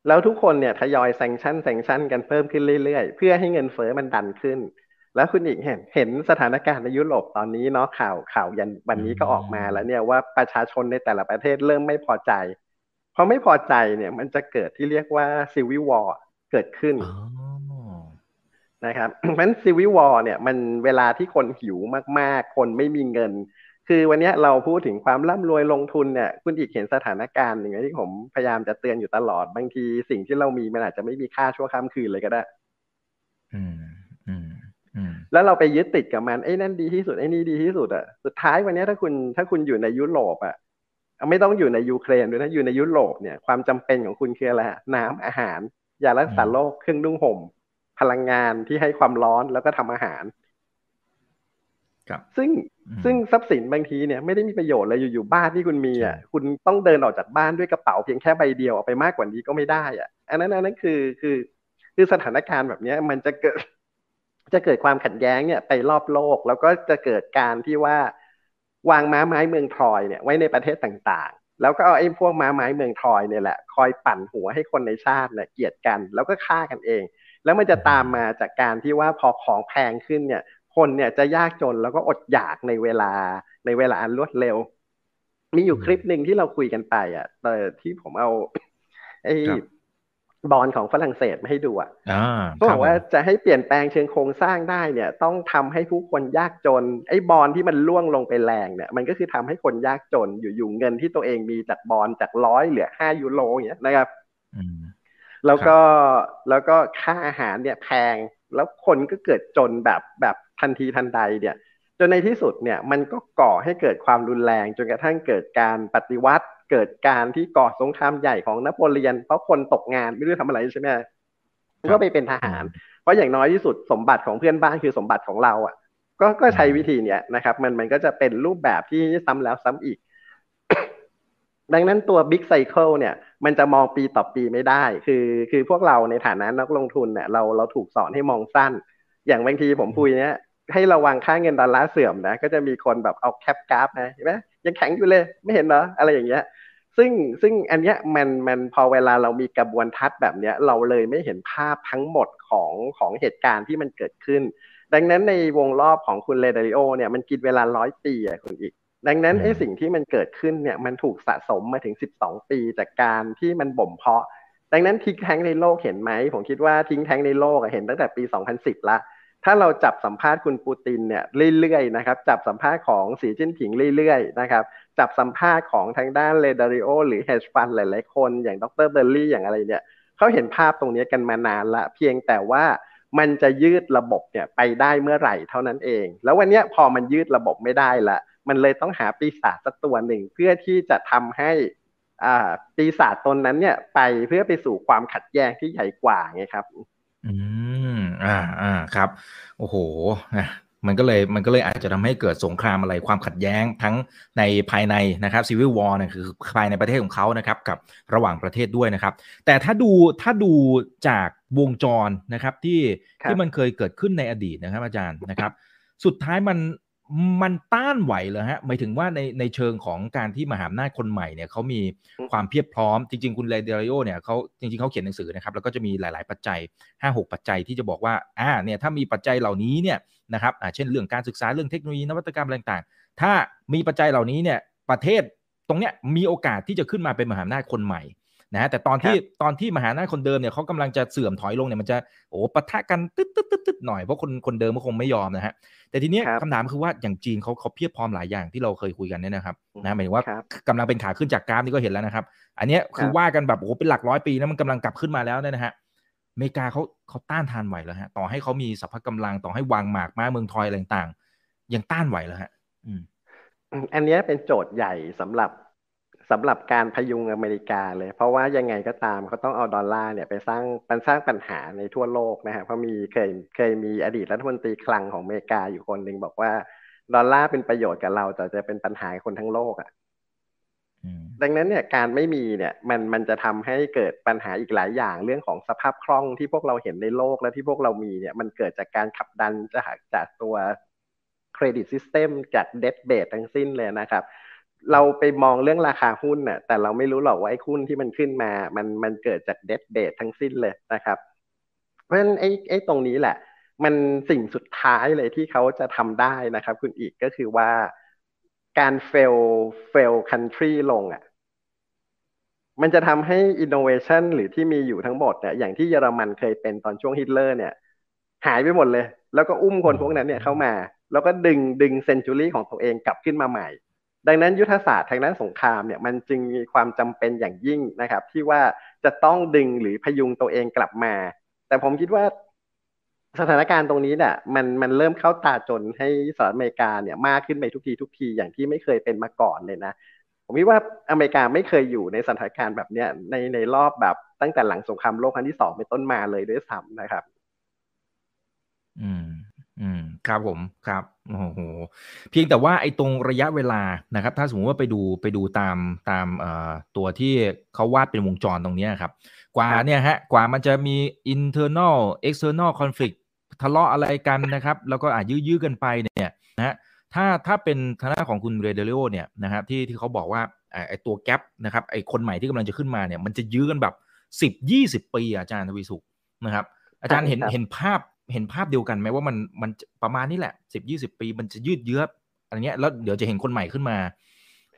[SPEAKER 2] แล้วทุกคนเนี่ยทยอย sanction sanction กันเพิ่มขึ้นเรื่อยๆ เพื่อให้เงินเฟ้อมันดันขึ้น แล้วคุณอีกเห็นเห็นสถานการณ์ในยุโรปตอนนี้เนาะข่าวข่าวเย็นวันนี้ก็ออกมาแล้วเนี่ยว่าประชาชนในแต่ละประเทศเริ่มไม่พอใจพอไม่พอใจเนี่ย มันจะเกิดที่เรียกว่าซีวิวอร์เกิดขึ้น นะครับเพราะฉะนั้นซีวิวอร์เนี่ยมันเวลาที่คนหิวมากๆ คนไม่มีเงิน คือวันนี้เราพูดถึงความร่ำรวยลงทุนเนี่ยคุณอีกเห็นสถานการณ์อย่างที่ผมพยายามจะเตือนอยู่ตลอดบางทีสิ่งที่เรามีมันอาจจะไม่มีค่าชั่วข้ามคืนเลยก็ได้
[SPEAKER 1] อืมอืม
[SPEAKER 2] แล้วเราไปยึดติดกับมันไอ้นั่นดีที่สุดไอ้นี่ดีที่สุดอะสุดท้ายวันนี้ถ้าคุณถ้าคุณอยู่ในยุโรปอะไม่ต้องอยู่ในยูเครนด้วยนะอยู่ในยุโรปเนี่ยความจำเป็นของคุณคืออะไรน้ำอาหารยารักษาโรคเครื่องนุ่งห่ม พลังงานที่ให้ความร้อนแล้วก็ทำอาหาร
[SPEAKER 1] ครับ
[SPEAKER 2] ซึ่งซึ่งทรัพย์สินบางทีเนี่ยไม่ได้มีประโยชน์เลยอยู่ๆบ้านที่คุณมีอะคุณต้องเดินออกจากบ้านด้วยกระเป๋าเพียงแค่ใบเดียวออกไปมากกว่านี้ก็ไม่ได้อะ อันนั้นอันนั้นคือคือ คือสถานการณ์แบบนี้มันจะเกิด จะเกิดความขัดแย้งเนี่ยไปรอบโลก แล้วก็จะเกิดการที่ว่าวางม้าไม้เมืองทรอยเนี่ยไว้ในประเทศต่างๆ แล้วก็เอาไอ้พวกม้าไม้เมืองทรอยเนี่ยแหละ คอยปั่นหัวให้คนในชาติเนี่ยเกลียดกัน แล้วก็ฆ่ากันเอง แล้วมันจะตามมาจากการที่ว่าพอของแพงขึ้นเนี่ย คนเนี่ยจะยากจนแล้วก็อดอยากในเวลาในเวลาอันรวดเร็ว มีอยู่คลิปหนึ่งที่เราคุยกันไปอะแต่ที่ผมเอาไอ้บอลของฝรั่งเศสมาให้ดูอะเขาบอกว่าจะให้เปลี่ยนแปลงเชิงโครงสร้างได้เนี่ย ต้องทำให้ผู้คนยากจน ไอ้บอลที่มันล่วงลงไปแรงเนี่ย มันก็คือทำให้คนยากจนอยู่ๆเงินที่ตัวเองมีจากบอลจากร้อยเหลือห้ายูโรอย่างเงี้ยนะครับ แล้วก็แล้วก็ค่าอาหารเนี่ยแพงแล้วคนก็เกิดจนแบบแบบทันทีทันใดเนี่ยจนในที่สุดเนี่ยมันก็ก่อให้เกิดความรุนแรง จนกระทั่งเกิดการปฏิวัติ เกิดการที่ก่อสงครามใหญ่ของนโปเลียน เพราะคนตกงานไม่รู้ทำอะไรใช่ไหมก็ไปเป็นทหาร เพราะอย่างน้อยที่สุดสมบัติของเพื่อนบ้านคือสมบัติของเราอะก็ก็ใช้วิธีเนี้ยนะครับ มันมันก็จะเป็นรูปแบบที่ซ้ำแล้วซ้ำอีก ดังนั้นตัว Big Cycle เนี่ยมันจะมองปีต่อปีไม่ได้ คือคือพวกเราในฐานะนักลงทุนเนี่ยเราเราถูกสอนให้มองสั้น อย่างบางทีผมพูดเนี้ยให้ระวังค่าเงินดอลลาร์เสื่อมนะก็จะมีคนแบบเอา cap กราฟนะเห็นไหมยังแข็งอยู่เลยไม่เห็นเหรออะไรอย่างเงี้ยซึ่งซึ่งอันเนี้ยมันมันพอเวลาเรามีกระบวนทัศน์แบบเนี้ยเราเลยไม่เห็นภาพทั้งหมดของของเหตุการณ์ที่มันเกิดขึ้น ดังนั้นในวงรอบของคุณเรย์ ดาลิโอเนี่ยมันกินเวลาร้อยปีอะคุณอีก ดังนั้นไอ้สิ่งที่มันเกิดขึ้นเนี่ยมันถูกสะสมมาถึง 12 ปีจากการที่มันบ่มเพาะ ดังนั้นทิ้งแท้งในโลกเห็นไหม ผมคิดว่าทิ้งแท้งในโลกเห็นตั้งแต่ปี 2010 ละ ถ้าเราจับสัมภาษณ์คุณปูตินเนี่ยเรื่อยๆนะครับ จับสัมภาษณ์ของสีจิ้นผิงเรื่อยๆนะครับ จับสัมภาษณ์ของทางด้านเลดาริโอหรือเฮดฟันหลายๆคนอย่างดรเบอร์รี่อย่างอะไรเนี่ยเขาเห็นภาพตรงนี้กันมานานละ เพียงแต่ว่ามันจะยืดระบบเนี่ยไปได้เมื่อไหร่เท่านั้นเอง แล้ววันนี้พอมันยืดระบบไม่ได้ละ มันเลยต้องหาปีศาจสักตัวหนึ่งเพื่อที่จะทำให้อ่าปีศาจตนนั้นเนี่ยไปเพื่อไปสู่ความขัดแย้งที่ใหญ่กว่าไงครับ
[SPEAKER 1] อืมอ่าอ่าครับ โอ้โหมันก็เลยมันก็เลยอาจจะทำให้เกิดสงครามอะไรความขัดแย้งทั้งในภายในนะครับซีวิลวอร์เนี่ยคือภายในประเทศของเขานะครับกับระหว่างประเทศด้วยนะครับ แต่ถ้าดูถ้าดูจากวงจรนะครับที่ที่มันเคยเกิดขึ้นในอดีตนะครับอาจารย์นะครับ สุดท้ายมัน มันต้านไหวเลยฮะหมายถึงว่าในในเชิงของการที่มหาอำนาจคนใหม่เนี่ยเขามีความเพียบพร้อม จริง ๆ คุณเรเดริโอเนี่ยเขาจริง ๆเขาเขียนหนังสือนะครับ แล้วก็จะมีหลาย ๆ ปัจจัย 5-6 ปัจจัยที่จะบอกว่าอ่าเนี่ยถ้ามีปัจจัยเหล่านี้เนี่ยนะครับอ่าเช่นเรื่องการศึกษาเรื่องเทคโนโลยีนวัตกรรมอะไรต่างๆ ถ้ามีปัจจัยเหล่านี้เนี่ยประเทศตรงเนี้ยมีโอกาสที่จะขึ้นมาเป็นมหาอำนาจคนใหม่ นะแต่ตอนที่ตอนที่มหาอำนาจคนเดิมเนี่ยเขากำลังจะเสื่อมถอยลงเนี่ยมันจะโอ้ปะทะกันตึ๊ดตึ๊ดตึ๊ดตึ๊ดหน่อยเพราะคนคนเดิมก็คงไม่ยอมนะฮะแต่ทีนี้คำถามคือว่าอย่างจีนเขาเขาเพียบพร้อมหลายอย่างที่เราเคยคุยกันเนี่ยนะครับนะหมายถึงว่ากำลังเป็นขาขึ้นจากกราฟนี่ก็เห็นแล้วนะครับ อันนี้คือว่ากันแบบโอ้เป็นหลักร้อยปีนะมันกำลังกลับขึ้นมาแล้วเนี่ยนะฮะอเมริกาเขาเขาต้านทานไหวแล้วฮะต่อให้เขามีสัพพะกำลังต่อให้วางหมากม้าเมืองทอยอะไรต่างๆยังต้านไหวแล้วฮะ
[SPEAKER 2] อันนี้เป็นโจทย์ใหญ่สำหรับ สำหรับการพยุงอเมริกาเลย เพราะว่ายังไงก็ตามเขาต้องเอาดอลลาร์เนี่ยไปสร้างมันสร้างปัญหาในทั่วโลกนะฮะเพราะมีเคยเคยมีอดีตรัฐมนตรีคลังของอเมริกาอยู่คนหนึ่งบอกว่า ดอลลาร์เป็นประโยชน์กับเราแต่จะเป็นปัญหาคนทั้งโลกอะ่ะดังนั้นเนี่ยการไม่มีเนี่ยมันมันจะทำให้เกิดปัญหาอีกหลายอย่างเรื่องของสภาพคล่องที่พวกเราเห็นในโลกและที่พวกเรามีเนี่ยมันเกิดจากการขับดันจากจากตัว credit system จาก debt-based ทั้งสิ้นเลยนะครับ เราไปมองเรื่องราคาหุ้นน่ะ แต่เราไม่รู้หรอกว่าไอ้หุ้นที่มันขึ้นมา มันมันเกิดจาก debt-based ทั้งสิ้นเลยนะครับ เพราะฉะนั้นไอ้ไอ้ตรงนี้แหละ มันสิ่งสุดท้ายเลยที่เขาจะทำได้นะครับ คุณอีกก็คือว่าการ fail fail country ลงอะ มันจะทำให้ innovation หรือที่มีอยู่ทั้งหมดเนี่ยอย่างที่เยอรมันเคยเป็นตอนช่วงฮิตเลอร์เนี่ย หายไปหมดเลย แล้วก็อุ้มคนพวกนั้นเนี่ยเข้ามา แล้วก็ดึงดึงเซนจูรี่ของตัวเองกลับขึ้นมาใหม่ ดังนั้นยุทธศาสตร์ทางด้านสงครามเนี่ยมันจึงมีความจำเป็นอย่างยิ่งนะครับ ที่ว่าจะต้องดึงหรือพยุงตัวเองกลับมา แต่ผมคิดว่าสถานการณ์ตรงนี้เนี่ยมันมันเริ่มเข้าตาจนให้สหรัฐอเมริกาเนี่ยมากขึ้นไปทุกทีทุกทีอย่างที่ไม่เคยเป็นมาก่อนเลยนะ ผมคิดว่าอเมริกาไม่เคยอยู่ในสถานการณ์แบบเนี้ยในในรอบแบบตั้งแต่หลังสงครามโลกครั้งที่สองเป็นต้นมาเลยด้วยซ้ำนะครับ
[SPEAKER 1] อืม ครับผมครับโอ้โหเพียงแต่ว่าไอ้ตรงระยะเวลานะครับ ถ้าสมมติว่าไปดูไปดูตามตามเอ่อตัวที่เขาวาดเป็นวงจรตรงนี้ครับ กว่าเนี่ยฮะกว่ามันจะมี internal external conflict ทะเลาะอะไรกันนะครับ แล้วก็อาจยื้อๆกันไปเนี่ยนะฮะถ้าถ้าเป็นทางด้านของคุณเรเดลิโอเนี่ยนะครับที่ที่เขาบอกว่าไอ้ตัวแกลบนะครับไอ้คนใหม่ที่กำลังจะขึ้นมาเนี่ยมันจะยื้อกันแบบสิบยี่สิบปีอาจารย์ทวีสุขนะครับ อาจารย์เห็นเห็นภาพ เห็นภาพเดียวกันไหมว่ามันมันประมาณนี้แหละสิบยี่สิบปีมันจะยืดเยื้ออะไรเงี้ยแล้วเดี๋ยวจะเห็นคนใหม่ขึ้นมา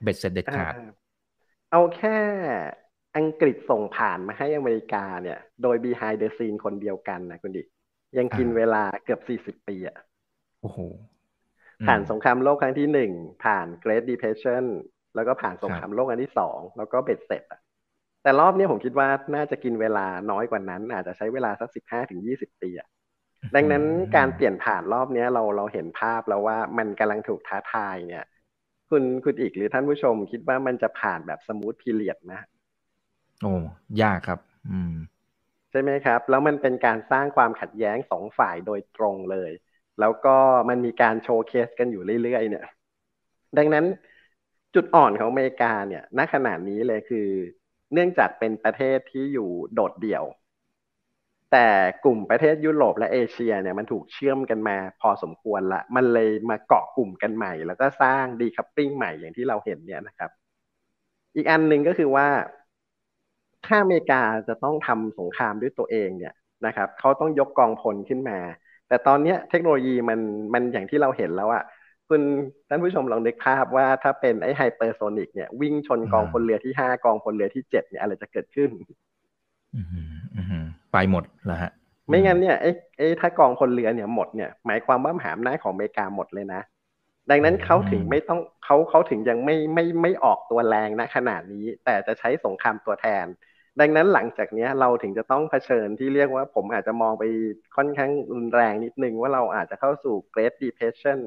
[SPEAKER 1] เบ็ดเสร็จเด็ดขาด
[SPEAKER 2] เอาแค่อังกฤษส่งผ่านมาให้อเมริกาเนี่ย โดย behind the scene คนเดียวกันนะคุณดิ ยังกินเวลาเกือบสี่สิบปีอะ
[SPEAKER 1] โอ้โห
[SPEAKER 2] ผ่านสงครามโลกครั้งที่หนึ่ง ผ่าน Great Depression แล้วก็ผ่านสงครามโลกครั้งที่สอง แล้วก็เบ็ดเสร็จอะแต่รอบนี้ผมคิดว่าน่าจะกินเวลาน้อยกว่านั้น อาจจะใช้เวลาสักสิบห้าถึงยี่สิบปีอะ ดังนั้นการเปลี่ยนผ่านรอบนี้เราเราเห็นภาพแล้วว่ามันกำลังถูกท้าทายเนี่ย คุณคุณอีกหรือท่านผู้ชมคิดว่ามันจะผ่านแบบสมูทพีเรียดไหม
[SPEAKER 1] โอ้ยากครับ อืม
[SPEAKER 2] ใช่ไหมครับ แล้วมันเป็นการสร้างความขัดแย้งสองฝ่ายโดยตรงเลย แล้วก็มันมีการโชว์เคสกันอยู่เรื่อยๆเนี่ย ดังนั้นจุดอ่อนของอเมริกาเนี่ยณขนาดนี้เลยคือ เนื่องจากเป็นประเทศที่อยู่โดดเดี่ยว แต่กลุ่มประเทศยุโรปและเอเชียเนี่ยมันถูกเชื่อมกันมาพอสมควรละ มันเลยมาเกาะกลุ่มกันใหม่ แล้วก็สร้าง decoupling ใหม่อย่างที่เราเห็นเนี่ยนะครับ อีกอันหนึ่งก็คือว่า ถ้าอเมริกาจะต้องทำสงครามด้วยตัวเองเนี่ยนะครับเขาต้องยกกองพลขึ้นมา แต่ตอนนี้เทคโนโลยีมันมันอย่างที่เราเห็นแล้วอะคุณท่านผู้ชมลองนึกภาพว่าถ้าเป็นไอ้ hypersonic เนี่ยวิ่งชนกองพลเรือที่ห้ากองพลเรือที่เจ็ดเนี่ยอะไรจะเกิดขึ้น
[SPEAKER 1] ไปหมดแล้วฮะ
[SPEAKER 2] ไม่งั้นเนี่ยไอ้ไอ้ถ้ากองพลเรือเนี่ยหมดเนี่ยหมายความว่ามหาอำนาจของอเมริกาหมดเลยนะ ดังนั้นเขาถึงไม่ต้องเขาเขาถึงยังไม่ไม่ไม่ออกตัวแรงนะขนาดนี้ แต่จะใช้สงครามตัวแทน ดังนั้นหลังจากนี้เราถึงจะต้องเผชิญที่เรียกว่าผมอาจจะมองไปค่อนข้างรุนแรงนิดนึงว่าเราอาจจะเข้าสู่ Great Depression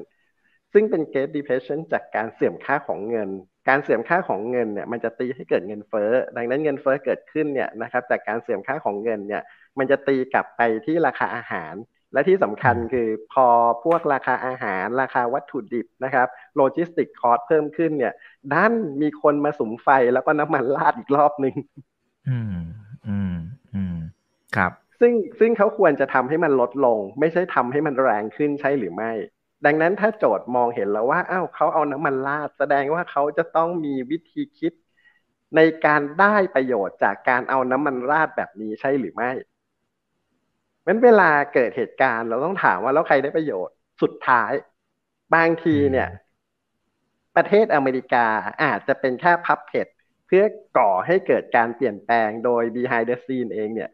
[SPEAKER 2] ซึ่งเป็น Great Depression จากการเสื่อมค่าของเงิน การเสื่อมค่าของเงินเนี่ยมันจะตีให้เกิดเงินเฟ้อ ดังนั้นเงินเฟ้อเกิดขึ้นเนี่ยนะครับจากการเสื่อมค่าของเงินเนี่ยมันจะตีกลับไปที่ราคาอาหาร และที่สำคัญคือพอพวกราคาอาหาร ราคาวัตถุดิบนะครับ logistic cost เพิ่มขึ้นเนี่ยดันมีคนมาสุมไฟแล้วก็น้ำมันราดอีกรอบหนึ่ง
[SPEAKER 1] อืมอืมอืมครับ
[SPEAKER 2] ซึ่งซึ่งเขาควรจะทำให้มันลดลง ไม่ใช่ทำให้มันแรงขึ้นใช่หรือไม่ ดังนั้นถ้าโจทย์มองเห็นแล้วว่าอ้าวเขาเอาน้ำมันราดแสดงว่าเขาจะต้องมีวิธีคิดในการได้ประโยชน์จากการเอาน้ำมันราดแบบนี้ใช่หรือไม่มันเวลาเกิดเหตุการณ์เราต้องถามว่าแล้วใครได้ประโยชน์สุดท้าย บางทีเนี่ย ประเทศอเมริกาอาจจะเป็นแค่พับเพจเพื่อก่อให้เกิดการเปลี่ยนแปลงโดย behind the scene เองเนี่ย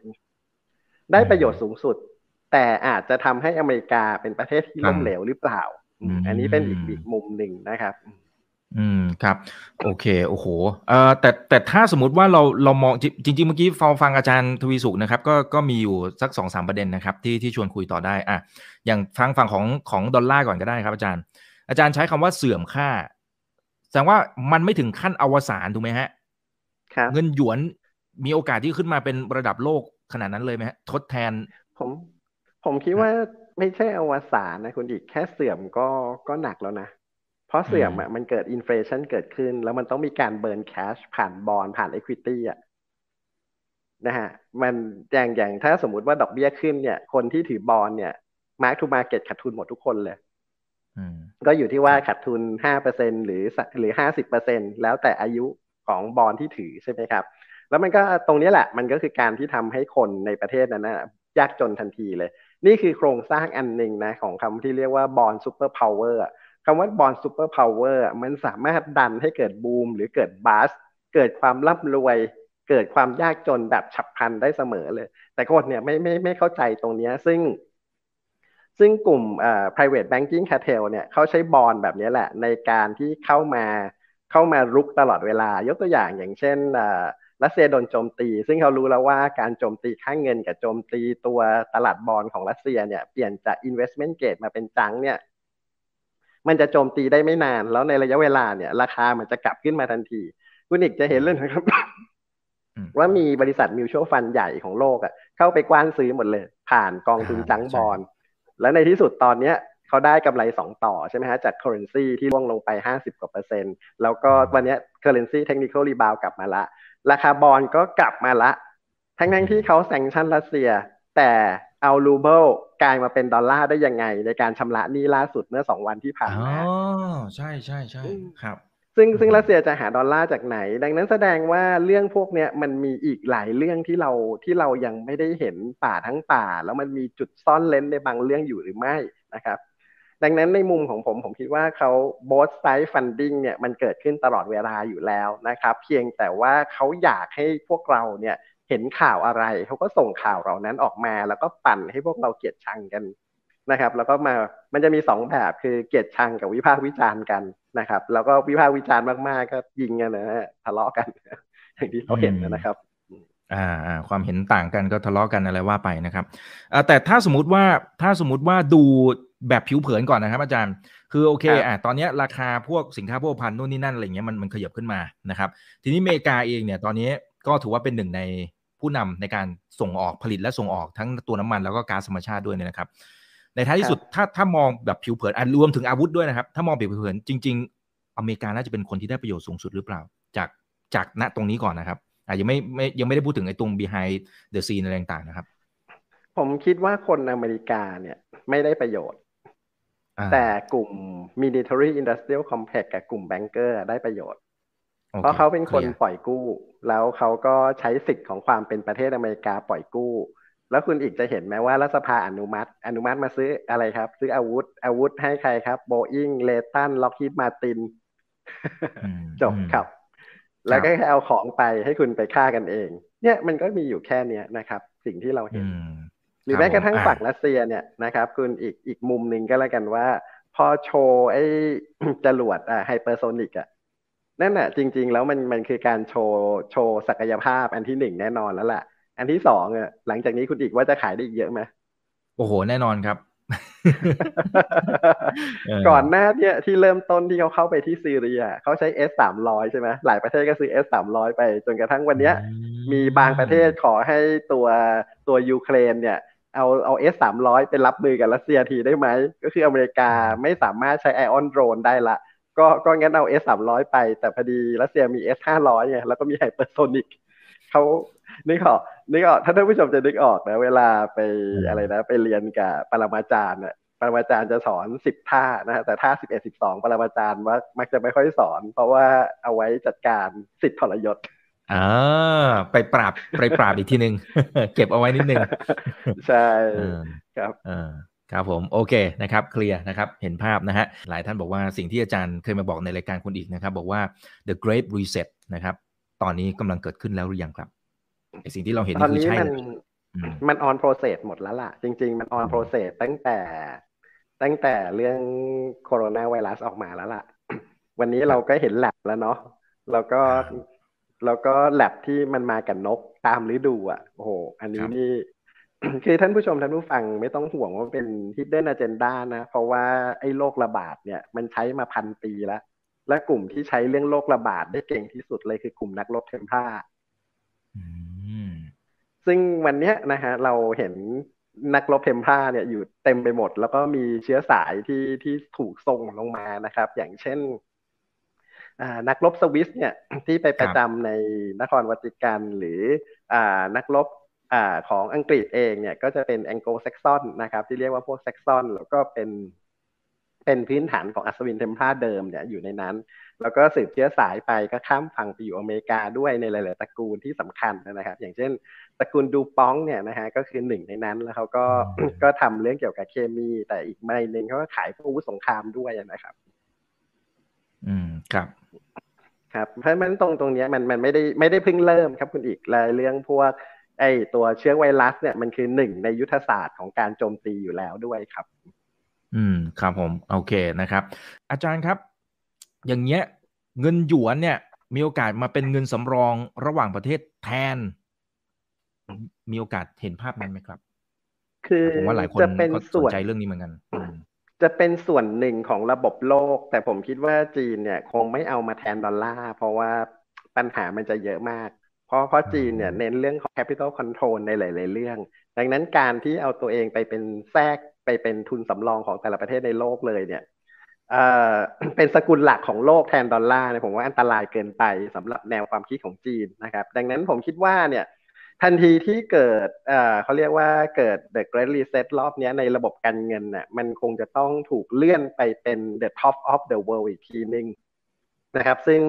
[SPEAKER 2] ได้ประโยชน์สูงสุด แต่อาจจะทำให้อเมริกาเป็นประเทศที่ล้มเหลวหรือเปล่า อันนี้เป็นอีกอีกมุมหนึ่งนะครับ
[SPEAKER 1] อืมครับ โอเคโอ้โหเอ่อแต่แต่ถ้าสมมติว่าเราเรามองจริงๆเมื่อกี้ฟังฟังอาจารย์ทวีสุขนะครับ ก็ก็มีอยู่สักสองสามประเด็นนะครับ ที่ที่ชวนคุยต่อได้อะอย่างฟังฝั่งของของดอลลาร์ก่อนก็ได้ครับ อาจารย์ อาจารย์ใช้คำว่าเสื่อมค่าแสดงว่ามันไม่ถึงขั้นอวสานถูกไหมฮะ
[SPEAKER 2] ครับ
[SPEAKER 1] เงินหยวนมีโอกาสที่ขึ้นมาเป็นระดับโลกขนาดนั้นเลยไหมฮะทดแทน
[SPEAKER 2] ผม ผมคิดว่าไม่ใช่อวสานนะคุณอีกแค่เสื่อมก็ก็หนักแล้วนะ เพราะเสื่อมอะมันเกิด inflation เกิดขึ้น แล้วมันต้องมีการ burn cash ผ่าน bond ผ่าน equity อะนะฮะมันอย่างอย่างถ้าสมมุติว่าดอกเบี้ยขึ้นเนี่ย คนที่ถือ bond เนี่ย mark to market ขาดทุนหมดทุกคนเลยก็อยู่ที่ว่าขาดทุนห้าเปอร์เซ็นต์หรือหรือห้าสิบเปอร์เซ็นต์แล้วแต่อายุของบอลที่ถือใช่ไหมครับ แล้วมันก็ตรงนี้แหละ มันก็คือการที่ทำให้คนในประเทศนั้นนะยากจนทันทีเลย นี่คือโครงสร้างอันหนึ่งนะของคำที่เรียกว่า bond superpower คำว่า bond superpower มันสามารถดันให้เกิดบูมหรือเกิด bust เกิดความร่ำรวย เกิดความยากจนแบบฉับพลันได้เสมอเลย แต่คนเนี่ยไม่ไม่ไม่เข้าใจตรงนี้ซึ่ง ซึ่งกลุ่มเอ่อ private banking cartel เนี่ยเขาใช้บอลแบบนี้แหละในการที่เข้ามาเข้ามารุกตลอดเวลายกตัวอย่างอย่างเช่น รัสเซียโดนโจมตี ซึ่งเขารู้แล้วว่าการโจมตีค่างเงินกับโจมตีตัวตลาดบอลของรัสเซียเนี่ยเปลี่ยนจาก investment grade มาเป็นจังเนี่ยมันจะโจมตีได้ไม่นาน แล้วในระยะเวลาเนี่ย ราคามันจะกลับขึ้นมาทันที คุณอีกจะเห็นเลยนะครับ ว่ามีบริษัทมิวชวลฟันใหญ่ของโลกอะ่ะเข้าไปกว้านซื้อหมดเลย ผ่านกองทุนจังบอลแล้วในที่สุดตอนเนี้ยเขาได้กำไรสองต่อใช่ไหมฮะจาก currency ที่ร่วงลงไปห้าสิบกว่าเปอร์เซ็นต์แล้วก็วันนี้ currency technical rebound กลับมาละ ราคาบอลก็กลับมาละ ทั้งทั้งที่เขา sanction รัสเซีย แต่เอารูเบิลกลายมาเป็นดอลลาร์ได้ยังไง ในการชำระหนี้ล่าสุดเมื่อสองวันที่ผ่านมา
[SPEAKER 1] อ๋อใช่ใช่ใช่ครับ
[SPEAKER 2] ซึ่งซึ่งรัสเซียจะหาดอลลาร์จากไหน ดังนั้นแสดงว่าเรื่องพวกเนี้ยมันมีอีกหลายเรื่องที่เราที่เรายังไม่ได้เห็นป่าทั้งป่า แล้วมันมีจุดซ่อนเร้นในบางเรื่องอยู่หรือไม่นะครับ ดังนั้นในมุมของผมผมคิดว่าเขา both side funding เนี่ยมันเกิดขึ้นตลอดเวลาอยู่แล้วนะครับ เพียงแต่ว่าเขาอยากให้พวกเราเนี่ยเห็นข่าวอะไร เขาก็ส่งข่าวเหล่านั้นออกมา แล้วก็ปั่นให้พวกเราเกลียดชังกันนะครับ แล้วก็มามันจะมีสองแบบคือเกลียดชังกับวิพากษ์วิจารณ์กันนะครับ แล้วก็วิพากษ์วิจารณ์มากๆก็ยิงกันนะฮะทะเลาะกันอย่างที่เราเห็นนะครับ
[SPEAKER 1] อ่าความเห็นต่างกันก็ทะเลาะกันอะไรว่าไปนะครับแต่ถ้าสมมติว่าถ้าสมมติว่าดูแบบผิวเผินก่อนนะครับ อาจารย์คือโอเคอะตอนนี้ราคาพวกสินค้าพวกพันนู่นนี่นั่นอะไรเงี้ยมันมันขยับขึ้นมานะครับ ทีนี้อเมริกาเองเนี่ยตอนนี้ก็ถือว่าเป็นหนึ่งในผู้นำในการส่งออกผลิตและส่งออกทั้งตัวน้ำมันแล้วก็ก๊าซธรรมชาติด้วยเนี่ยนะครับ ในท้ายที่สุดถ้าถ้ามองแบบผิวเผินอะรวมถึงอาวุธด้วยนะครับ ถ้ามองแบบผิวเผินจริง ๆ อเมริกาน่าจะเป็นคนที่ได้ประโยชน์สูงสุดหรือเปล่า จากจากณตรงนี้ก่อนนะครับ อะยังไม่ไม่ยังไม่ได้พูดถึงไอ้ตรง behind the scene อะไรต่างๆนะครับ
[SPEAKER 2] ผมคิดว่าคนอเมริกาเนี่ยไม่ได้ประโยชน์ แต่กลุ่ม military industrial complex กับกลุ่มแบงเกอร์ได้ประโยชน์ เพราะเขาเป็นคนปล่อยกู้ แล้วเขาก็ใช้สิทธิ์ของความเป็นประเทศอเมริกาปล่อยกู้ แล้วคุณอีกจะเห็นไหมว่ารัฐสภาอนุมัติ อนุมัติมาซื้ออะไรครับ ซื้ออาวุธ อาวุธให้ใครครับโบอิงเลตันล็อกฮีดมาตินจบครับ แล้วก็แค่เอาของไปให้คุณไปฆ่ากันเอง เนี่ยมันก็มีอยู่แค่เนี้ยนะครับ สิ่งที่เราเห็น หรือแม้กระทั่งฝั่งรัสเซียเนี่ยนะครับ คุณอีกอีกมุมหนึ่งก็แล้วกันว่า พอโชว์ไอ้จรวดอ่าไฮเปอร์โซนิกอะนั่นแหะจริง ๆ แล้วมันมันคือการโชว์โชว์ศักยภาพอันที่หนึ่งแน่นอนแล้วแหละอันที่สองอะหลังจากนี้คุณอีกว่าจะขายได้อีกเยอะไหม
[SPEAKER 1] โอ้โหแน่นอนครับ
[SPEAKER 2] ก่อนหน้าเนี่ยที่เริ่มต้นที่เขาเข้าไปที่ซีเรียเขาใช้ S สามร้อยใช่ไหมหลายประเทศก็ซื้อ S สามร้อยไปจนกระทั่งวันเนี้ย มีบางประเทศขอให้ตัวตัวยูเครนเนี่ยเอาเอาเอสสามร้อยไปรับมือกับรัสเซียทีได้ไหม ก็คืออเมริกาไม่สามารถใช้ไอออนโดรนได้ละ ก็ก็งั้นเอา S สามร้อยไป แต่พอดีรัสเซียมี S ห้าร้อยไงแล้วก็มีไฮเปอร์โซนิกเขา นึกออกนึกออกถ้าท่านผู้ชมจะนึกออกนะ เวลาไปอะไรนะ ไปเรียนกับปรมาจารย์เนี่ยปรมาจารย์จะสอนสิบท่านะฮะแต่ท่าสิบเอ็ดสิบสองปรมาจารย์ว่ามักจะไม่ค่อยสอน เพราะว่าเอาไว้จัดการสิทธิทรยศ
[SPEAKER 1] อ่าไปปราบไปปราบอีกทีหนึ่งเก็บเอาไว้นิดนึง
[SPEAKER 2] ใช่ครับ
[SPEAKER 1] ครับผมโอเคนะครับเคลียร์นะครับเห็นภาพนะฮะหลายท่านบอกว่าสิ่งที่อาจารย์เคยมาบอกในรายการคนอีกนะครับ บอกว่า the great reset นะครับ ตอนนี้กำลังเกิดขึ้นแล้วหรือยังครับ ไอสิ่งที่เราเห็น
[SPEAKER 2] นี่คือใช่มันออนโปรเซสหมดแล้วล่ะ จริง ๆ มันออนโปรเซสตั้งแต่ตั้งแต่เรื่องโคโรนาไวรัสออกมาแล้วล่ะ วันนี้เราก็เห็นแลบแล้วเนาะแล้วก็แล้วก็แลบที่มันมากับนกตามฤดูอะโอ้โห อันนี้นี่คือท่านผู้ชมท่านผู้ฟังไม่ต้องห่วงว่าเป็น hidden agenda นะ เพราะว่าไอ้โรคระบาดเนี่ย มันใช้มาพันปีแล้ว และกลุ่มที่ใช้เรื่องโรคระบาดได้เก่งที่สุดเลยคือกลุ่มนักรบ Templar ซึ่งวันนี้นะฮะเราเห็นนักรบ Templar เนี่ยอยู่เต็มไปหมด แล้วก็มีเชื้อสายที่ที่ถูกส่งลงมานะครับ อย่างเช่นนักรบสวิสเนี่ยที่ไปประจำในนครวัติกันหรืออนักรบอของอังกฤษเองเนี่ยก็จะเป็นแองโกลแซกซอนนะครับที่เรียกว่าพวกแซกซอนแล้วก็เป็นเป็นพื้นฐานของอัศวินเทมพลาเดิมเนี่ยอยู่ในนั้น แล้วก็สืบเชื้อสายไปก็ข้ามฝั่งไปอยู่อเมริกาด้วยในหลาย ๆ ตระกูลที่สำคัญนะครับ อย่างเช่นตระกูลดูปองเนี่ยนะฮะก็คือหนึ่งในนั้นแล้วเขาก็ก็ทำเรื่องเกี่ยวกับเคมี แต่อีกไม่หนึ่งเขาก็ขายพวกอาวุธสงครามด้วยนะครับ
[SPEAKER 1] อืมครับ
[SPEAKER 2] ครับ เพราะมันตรงตรงนี้มันมันไม่ได้ไม่ได้เพิ่งเริ่มครับคุณอีกรายเรื่องพวก ไอตัวเชื้อไวรัส เนี่ยมันคือหนึ่งในยุทธศาสตร์ของการโจมตีอยู่แล้วด้วยครับ
[SPEAKER 1] อืมครับผม โอเคนะครับ อาจารย์ครับ อย่างเงี้ยเงินหยวนเนี่ย มีโอกาสมาเป็นเงินสำรองระหว่างประเทศแทน มีโอกาสเห็นภาพนั้นไหมครับ
[SPEAKER 2] คือ
[SPEAKER 1] ผมว่าหลายคนก็สนใจเรื่องนี้เหมือนกัน
[SPEAKER 2] จะเป็นส่วนหนึ่งของระบบโลก แต่ผมคิดว่าจีนเนี่ย คงไม่เอามาแทนดอลลาร์เพราะว่าปัญหามันจะเยอะมาก เพราะเพราะจีนเนี่ยเน้นเรื่องของ capital control ในหลาย ๆ เรื่อง ดังนั้นการที่เอาตัวเองไปเป็นแทรกไปเป็นทุนสำรองของแต่ละประเทศในโลกเลยเนี่ย เอ่อเป็นสกุลหลักของโลกแทนดอลลาร์เนี่ยผมว่าอันตรายเกินไปสำหรับแนวความคิดของจีนนะครับ ดังนั้นผมคิดว่าเนี่ยทันทีที่เกิดเอ่อเขาเรียกว่าเกิด the great reset รอบนี้ในระบบการเงินน่ะมันคงจะต้องถูกเลื่อนไปเป็น the top of the world อีกทีนึงนะครับ ซึ่ง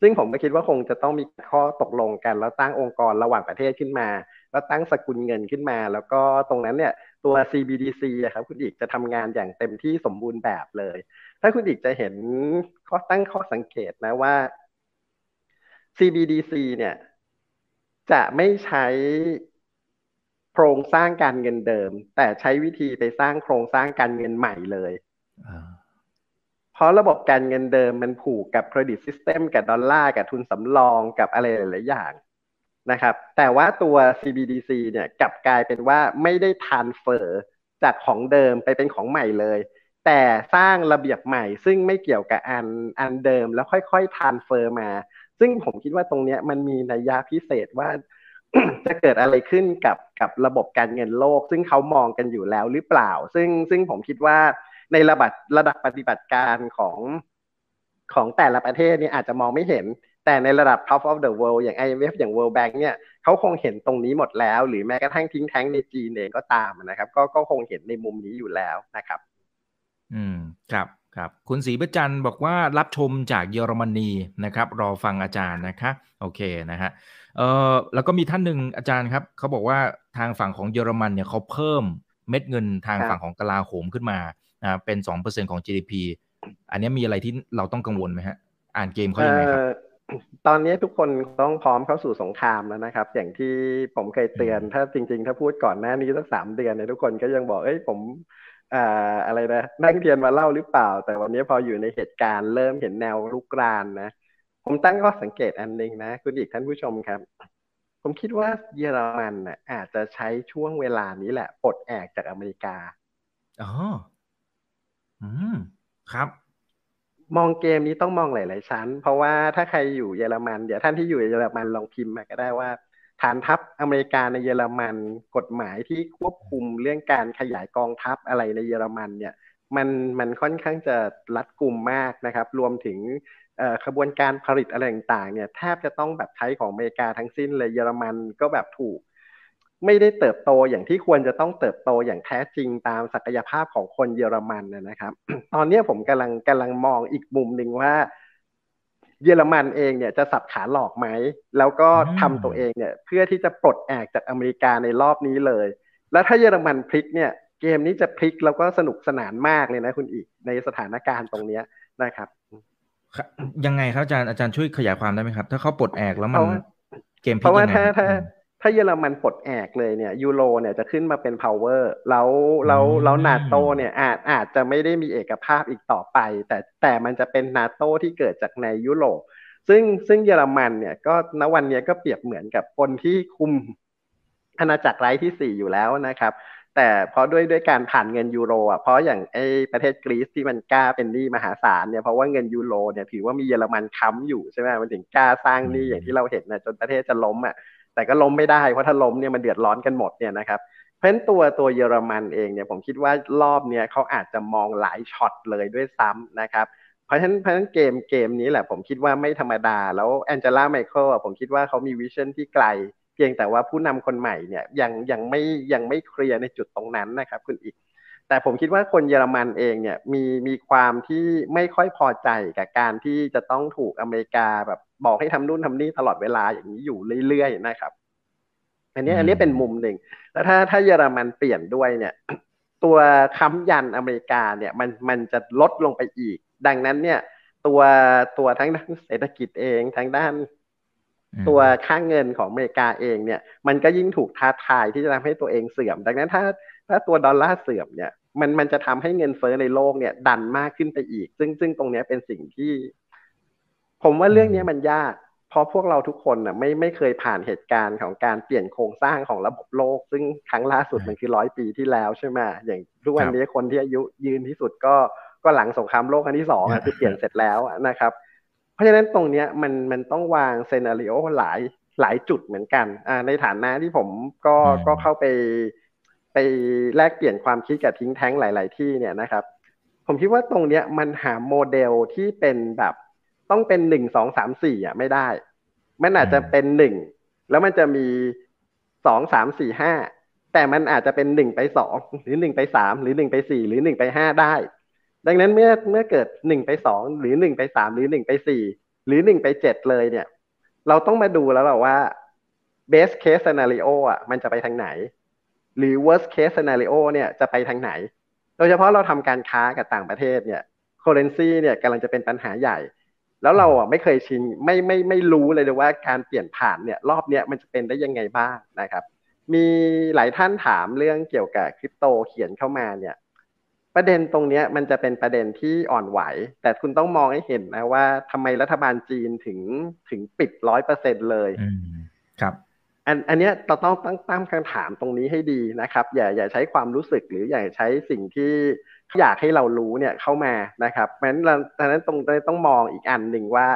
[SPEAKER 2] ซึ่งผมก็คิดว่าคงจะต้องมีข้อตกลงกัน แล้วตั้งองค์กรระหว่างประเทศขึ้นมา แล้วตั้งสกุลเงินขึ้นมา แล้วก็ตรงนั้นเนี่ย ตัว CBDC ครับ คุณอีกจะทำงานอย่างเต็มที่สมบูรณ์แบบเลย ถ้าคุณอีกจะเห็นข้อตั้งข้อสังเกตนะว่า CBDC เนี่ย จะไม่ใช้โครงสร้างการเงินเดิม แต่ใช้วิธีไปสร้างโครงสร้างการเงินใหม่เลยเพราะระบบการเงินเดิมมันผูกกับ credit system กับดอลลาร์กับทุนสำรองกับอะไรหลาย ๆ อย่าง นะครับ แต่ว่าตัว CBDC เนี่ยกลับกลายเป็นว่าไม่ได้ transfer จากของเดิมไปเป็นของใหม่เลย แต่สร้างระเบียบใหม่ ซึ่งไม่เกี่ยวกับอันอันเดิมแล้วค่อยๆ transfer มา ซึ่งผมคิดว่าตรงนี้มันมีนัยยะพิเศษว่าจะเกิดอะไรขึ้นกับกับระบบการเงินโลก ซึ่งเขามองกันอยู่แล้วหรือเปล่า ซึ่งซึ่งผมคิดว่าในระดับระดับปฏิบัติการของของแต่ละประเทศเนี่ยอาจจะมองไม่เห็น แต่ในระดับ top of the world อย่าง IMF อย่าง World Bank เนี่ยเขาคงเห็นตรงนี้หมดแล้ว หรือแม้กระทั่งทิ้งแท้งในจีนเองก็ตามนะครับ ก็ก็คงเห็นในมุมนี้อยู่แล้วนะครับ
[SPEAKER 1] อืมครับครับคุณศรีประจันบอกว่ารับชมจากเยอรมนีนะครับ รอฟังอาจารย์นะคะโอเคนะฮะเอ่อแล้วก็มีท่านหนึ่งอาจารย์ครับเขาบอกว่าทางฝั่งของเยอรมันเนี่ยเขาเพิ่มเม็ดเงินทางฝั่งของกลาโหมขึ้นมานะเป็นสองเปอร์เซ็นของ GDP อันนี้มีอะไรที่เราต้องกังวลไหมฮะ อ่านเกมเขายังไงครับ
[SPEAKER 2] ตอนนี้ทุกคนต้องพร้อมเข้าสู่สงครามแล้วนะครับ อย่างที่ผมเคยเตือน ถ้าจริง ๆ ถ้าพูดก่อนหน้านี้สักสามเดือนเนี่ยทุกคนก็ยังบอกเอ้ยผมอ่าอะไรนะนั่งเทียนมาเล่าหรือเปล่า แต่วันนี้พออยู่ในเหตุการณ์เริ่มเห็นแนวลุกรานนะ ผมตั้งข้อสังเกตอันหนึ่งนะ คุณอีกท่านผู้ชมครับ ผมคิดว่าเยอรมันน่ะ อาจจะใช้ช่วงเวลานี้แหละปลดแอกจากอเมริกา
[SPEAKER 1] อ๋ออืมครับ
[SPEAKER 2] มองเกมนี้ต้องมองหลาย ๆ ชั้น เพราะว่าถ้าใครอยู่เยอรมันเดี๋ยวท่านที่อยู่เยอรมันลองพิมพ์มาก็ได้ว่า ฐานทัพอเมริกาในเยอรมันกฎหมายที่ควบคุมเรื่องการขยายกองทัพอะไรในเยอรมันเนี่ยมันมันค่อนข้างจะรัดกุมมากนะครับ รวมถึงขบวนการผลิตอะไรต่างๆเนี่ยแทบจะต้องแบบใช้ของอเมริกาทั้งสิ้นเลยเยอรมันก็แบบถูก ไม่ได้เติบโตอย่างที่ควรจะต้องเติบโตอย่างแท้จริงตามศักยภาพของคนเยอรมันนะครับ ตอนนี้ผมกำลังกำลังมองอีกมุมหนึ่งว่า เยอรมันเองเนี่ยจะสับขาหลอกไหม แล้วก็ทำตัวเองเนี่ย เพื่อที่จะปลดแอกจากอเมริกาในรอบนี้เลย แล้วถ้าเยอรมันพลิกเนี่ยเกมนี้จะพลิกแล้วก็สนุกสนานมากเลยนะคุณอีกในสถานการณ์ตรงนี้นะครับ
[SPEAKER 1] ยังไงครับอาจารย์อาจารย์ช่วยขยายความได้ไหมครับ ถ้าเขาปลดแอกแล้วมันเกม
[SPEAKER 2] พลิกเพราะว่าถ้าถ้า ถ้าเยอรมันปลดแอกเลยเนี่ยยูโรเนี่ยจะขึ้นมาเป็น power แล้วแล้วแล้วนาโตเนี่ยอาจอาจจะไม่ได้มีเอกภาพอีกต่อไป แต่แต่มันจะเป็นนาโตที่เกิดจากในยุโรปซึ่งซึ่งเยอรมันเนี่ยก็ณวันนี้ก็เปรียบเหมือนกับคนที่คุมอาณาจักรไร้ที่สี่อยู่แล้วนะครับ แต่เพราะด้วยด้วยการผ่านเงินยูโรอะเพราะอย่างไอ้ประเทศกรีซที่มันกล้าเป็นหนี้มหาศาลเนี่ยเพราะว่าเงินยูโรเนี่ยถือว่ามีเยอรมันค้ำอยู่ใช่ไหมมันถึงกล้าสร้างหนี้อย่างที่เราเห็นนะจนประเทศจะล้มอะ แต่ก็ล้มไม่ได้เพราะถ้าล้มเนี่ยมันเดือดร้อนกันหมดเนี่ยนะครับเพราะฉะนั้นตัวตัวเยอรมันเองเนี่ยผมคิดว่ารอบเนี้ยเขาอาจจะมองหลายช็อตเลยด้วยซ้ำนะครับเพราะฉะนั้นเพราะฉะนั้นเกมเกมนี้แหละผมคิดว่าไม่ธรรมดา แล้วแองเจล่า แมร์เคิลผมคิดว่าเขามี vision ที่ไกล เพียงแต่ว่าผู้นำคนใหม่เนี่ยยังยังไม่ยังไม่เคลียร์ในจุดตรงนั้นนะครับคุณอีก แต่ผมคิดว่าคนเยอรมันเองเนี่ยมีมีความที่ไม่ค่อยพอใจกับการที่จะต้องถูกอเมริกาแบบบอกให้ทำนู่นทำนี่ตลอดเวลาอย่างนี้อยู่เรื่อยๆนะครับ อันนี้อันนี้เป็นมุมหนึ่งแล้วถ้าถ้าเยอรมันเปลี่ยนด้วยเนี่ย ตัวค้ำยันอเมริกาเนี่ยมันมันจะลดลงไปอีก ดังนั้นเนี่ย ตัวตัวทั้งด้านเศรษฐกิจเองทั้งด้านตัวค่างเงินของอเมริกาเองเนี่ย มันก็ยิ่งถูกท้าทายที่จะทำให้ตัวเองเสื่อม ดังนั้นถ้า ถ้าตัวดอลลาร์เสื่อมเนี่ยมันมันจะทำให้เงินเฟ้อในโลกเนี่ย ดันมากขึ้นไปอีก ซึ่งซึ่งตรงนี้เป็นสิ่งที่ ผมว่าเรื่องนี้มันยาก เพราะพวกเราทุกคนน่ะ ไม่ไม่เคยผ่านเหตุการณ์ของการเปลี่ยนโครงสร้างของระบบโลก ซึ่งครั้งล่าสุดมันคือร้อยปีที่แล้วใช่ไหมอย่างทุกวันนี้คนที่อายุยืนที่สุดก็ก็หลังสงครามโลกครั้งที่สองคือเปลี่ยนเสร็จแล้วนะครับ เพราะฉะนั้นตรงเนี้ยมันมันต้องวางเซนาริโอหลายหลายจุดเหมือนกันอ่าในฐานะที่ผมก็ก็เข้าไปไป แลกเปลี่ยนความคิดกับทิ้งแท้งหลาย ๆ ที่เนี่ยนะครับ ผมคิดว่าตรงเนี้ยมันหาโมเดลที่เป็นแบบต้องเป็นหนึ่งสองสามสี่อะไม่ได้ มันอาจจะเป็นหนึ่งแล้วมันจะมีสองสามสี่ห้าแต่มันอาจจะเป็นหนึ่งไปสองหรือหนึ่งไปสามหรือหนึ่งไปสี่หรือหนึ่งไปห้าได้ ดังนั้นเมื่อเมื่อเกิดหนึ่งไปสองหรือหนึ่งไปสามหรือหนึ่งไปสี่หรือหนึ่งไปเจ็ดเลยเนี่ย เราต้องมาดูแล้วหรอว่า best case scenario อะมันจะไปทางไหน หรือ worst case scenario เนี่ยจะไปทางไหน โดยเฉพาะเราทำการค้ากับต่างประเทศเนี่ย currency เนี่ยกำลังจะเป็นปัญหาใหญ่ แล้วเราอะไม่เคยชินไม่ไม่ไม่รู้เลยเลยว่าการเปลี่ยนผ่านเนี่ยรอบเนี้ยมันจะเป็นได้ยังไงบ้างนะครับ มีหลายท่านถามเรื่องเกี่ยวกับคริปโตเขียนเข้ามาเนี่ยประเด็นตรงเนี้ยมันจะเป็นประเด็นที่อ่อนไหว แต่คุณต้องมองให้เห็นนะว่าทำไมรัฐบาลจีนถึงถึงปิดร้อยเปอร์เซ็นเลย
[SPEAKER 1] ครับ
[SPEAKER 2] อันอันเนี้ยเราต้องตั้งตั้งคำถามตรงนี้ให้ดีนะครับ อย่าอย่าใช้ความรู้สึกหรืออย่าใช้สิ่งที่อยากให้เรารู้เนี่ยเข้ามานะครับเพราะฉะนั้นดังนั้นตรงนี้ต้องมองอีกอันหนึ่งว่า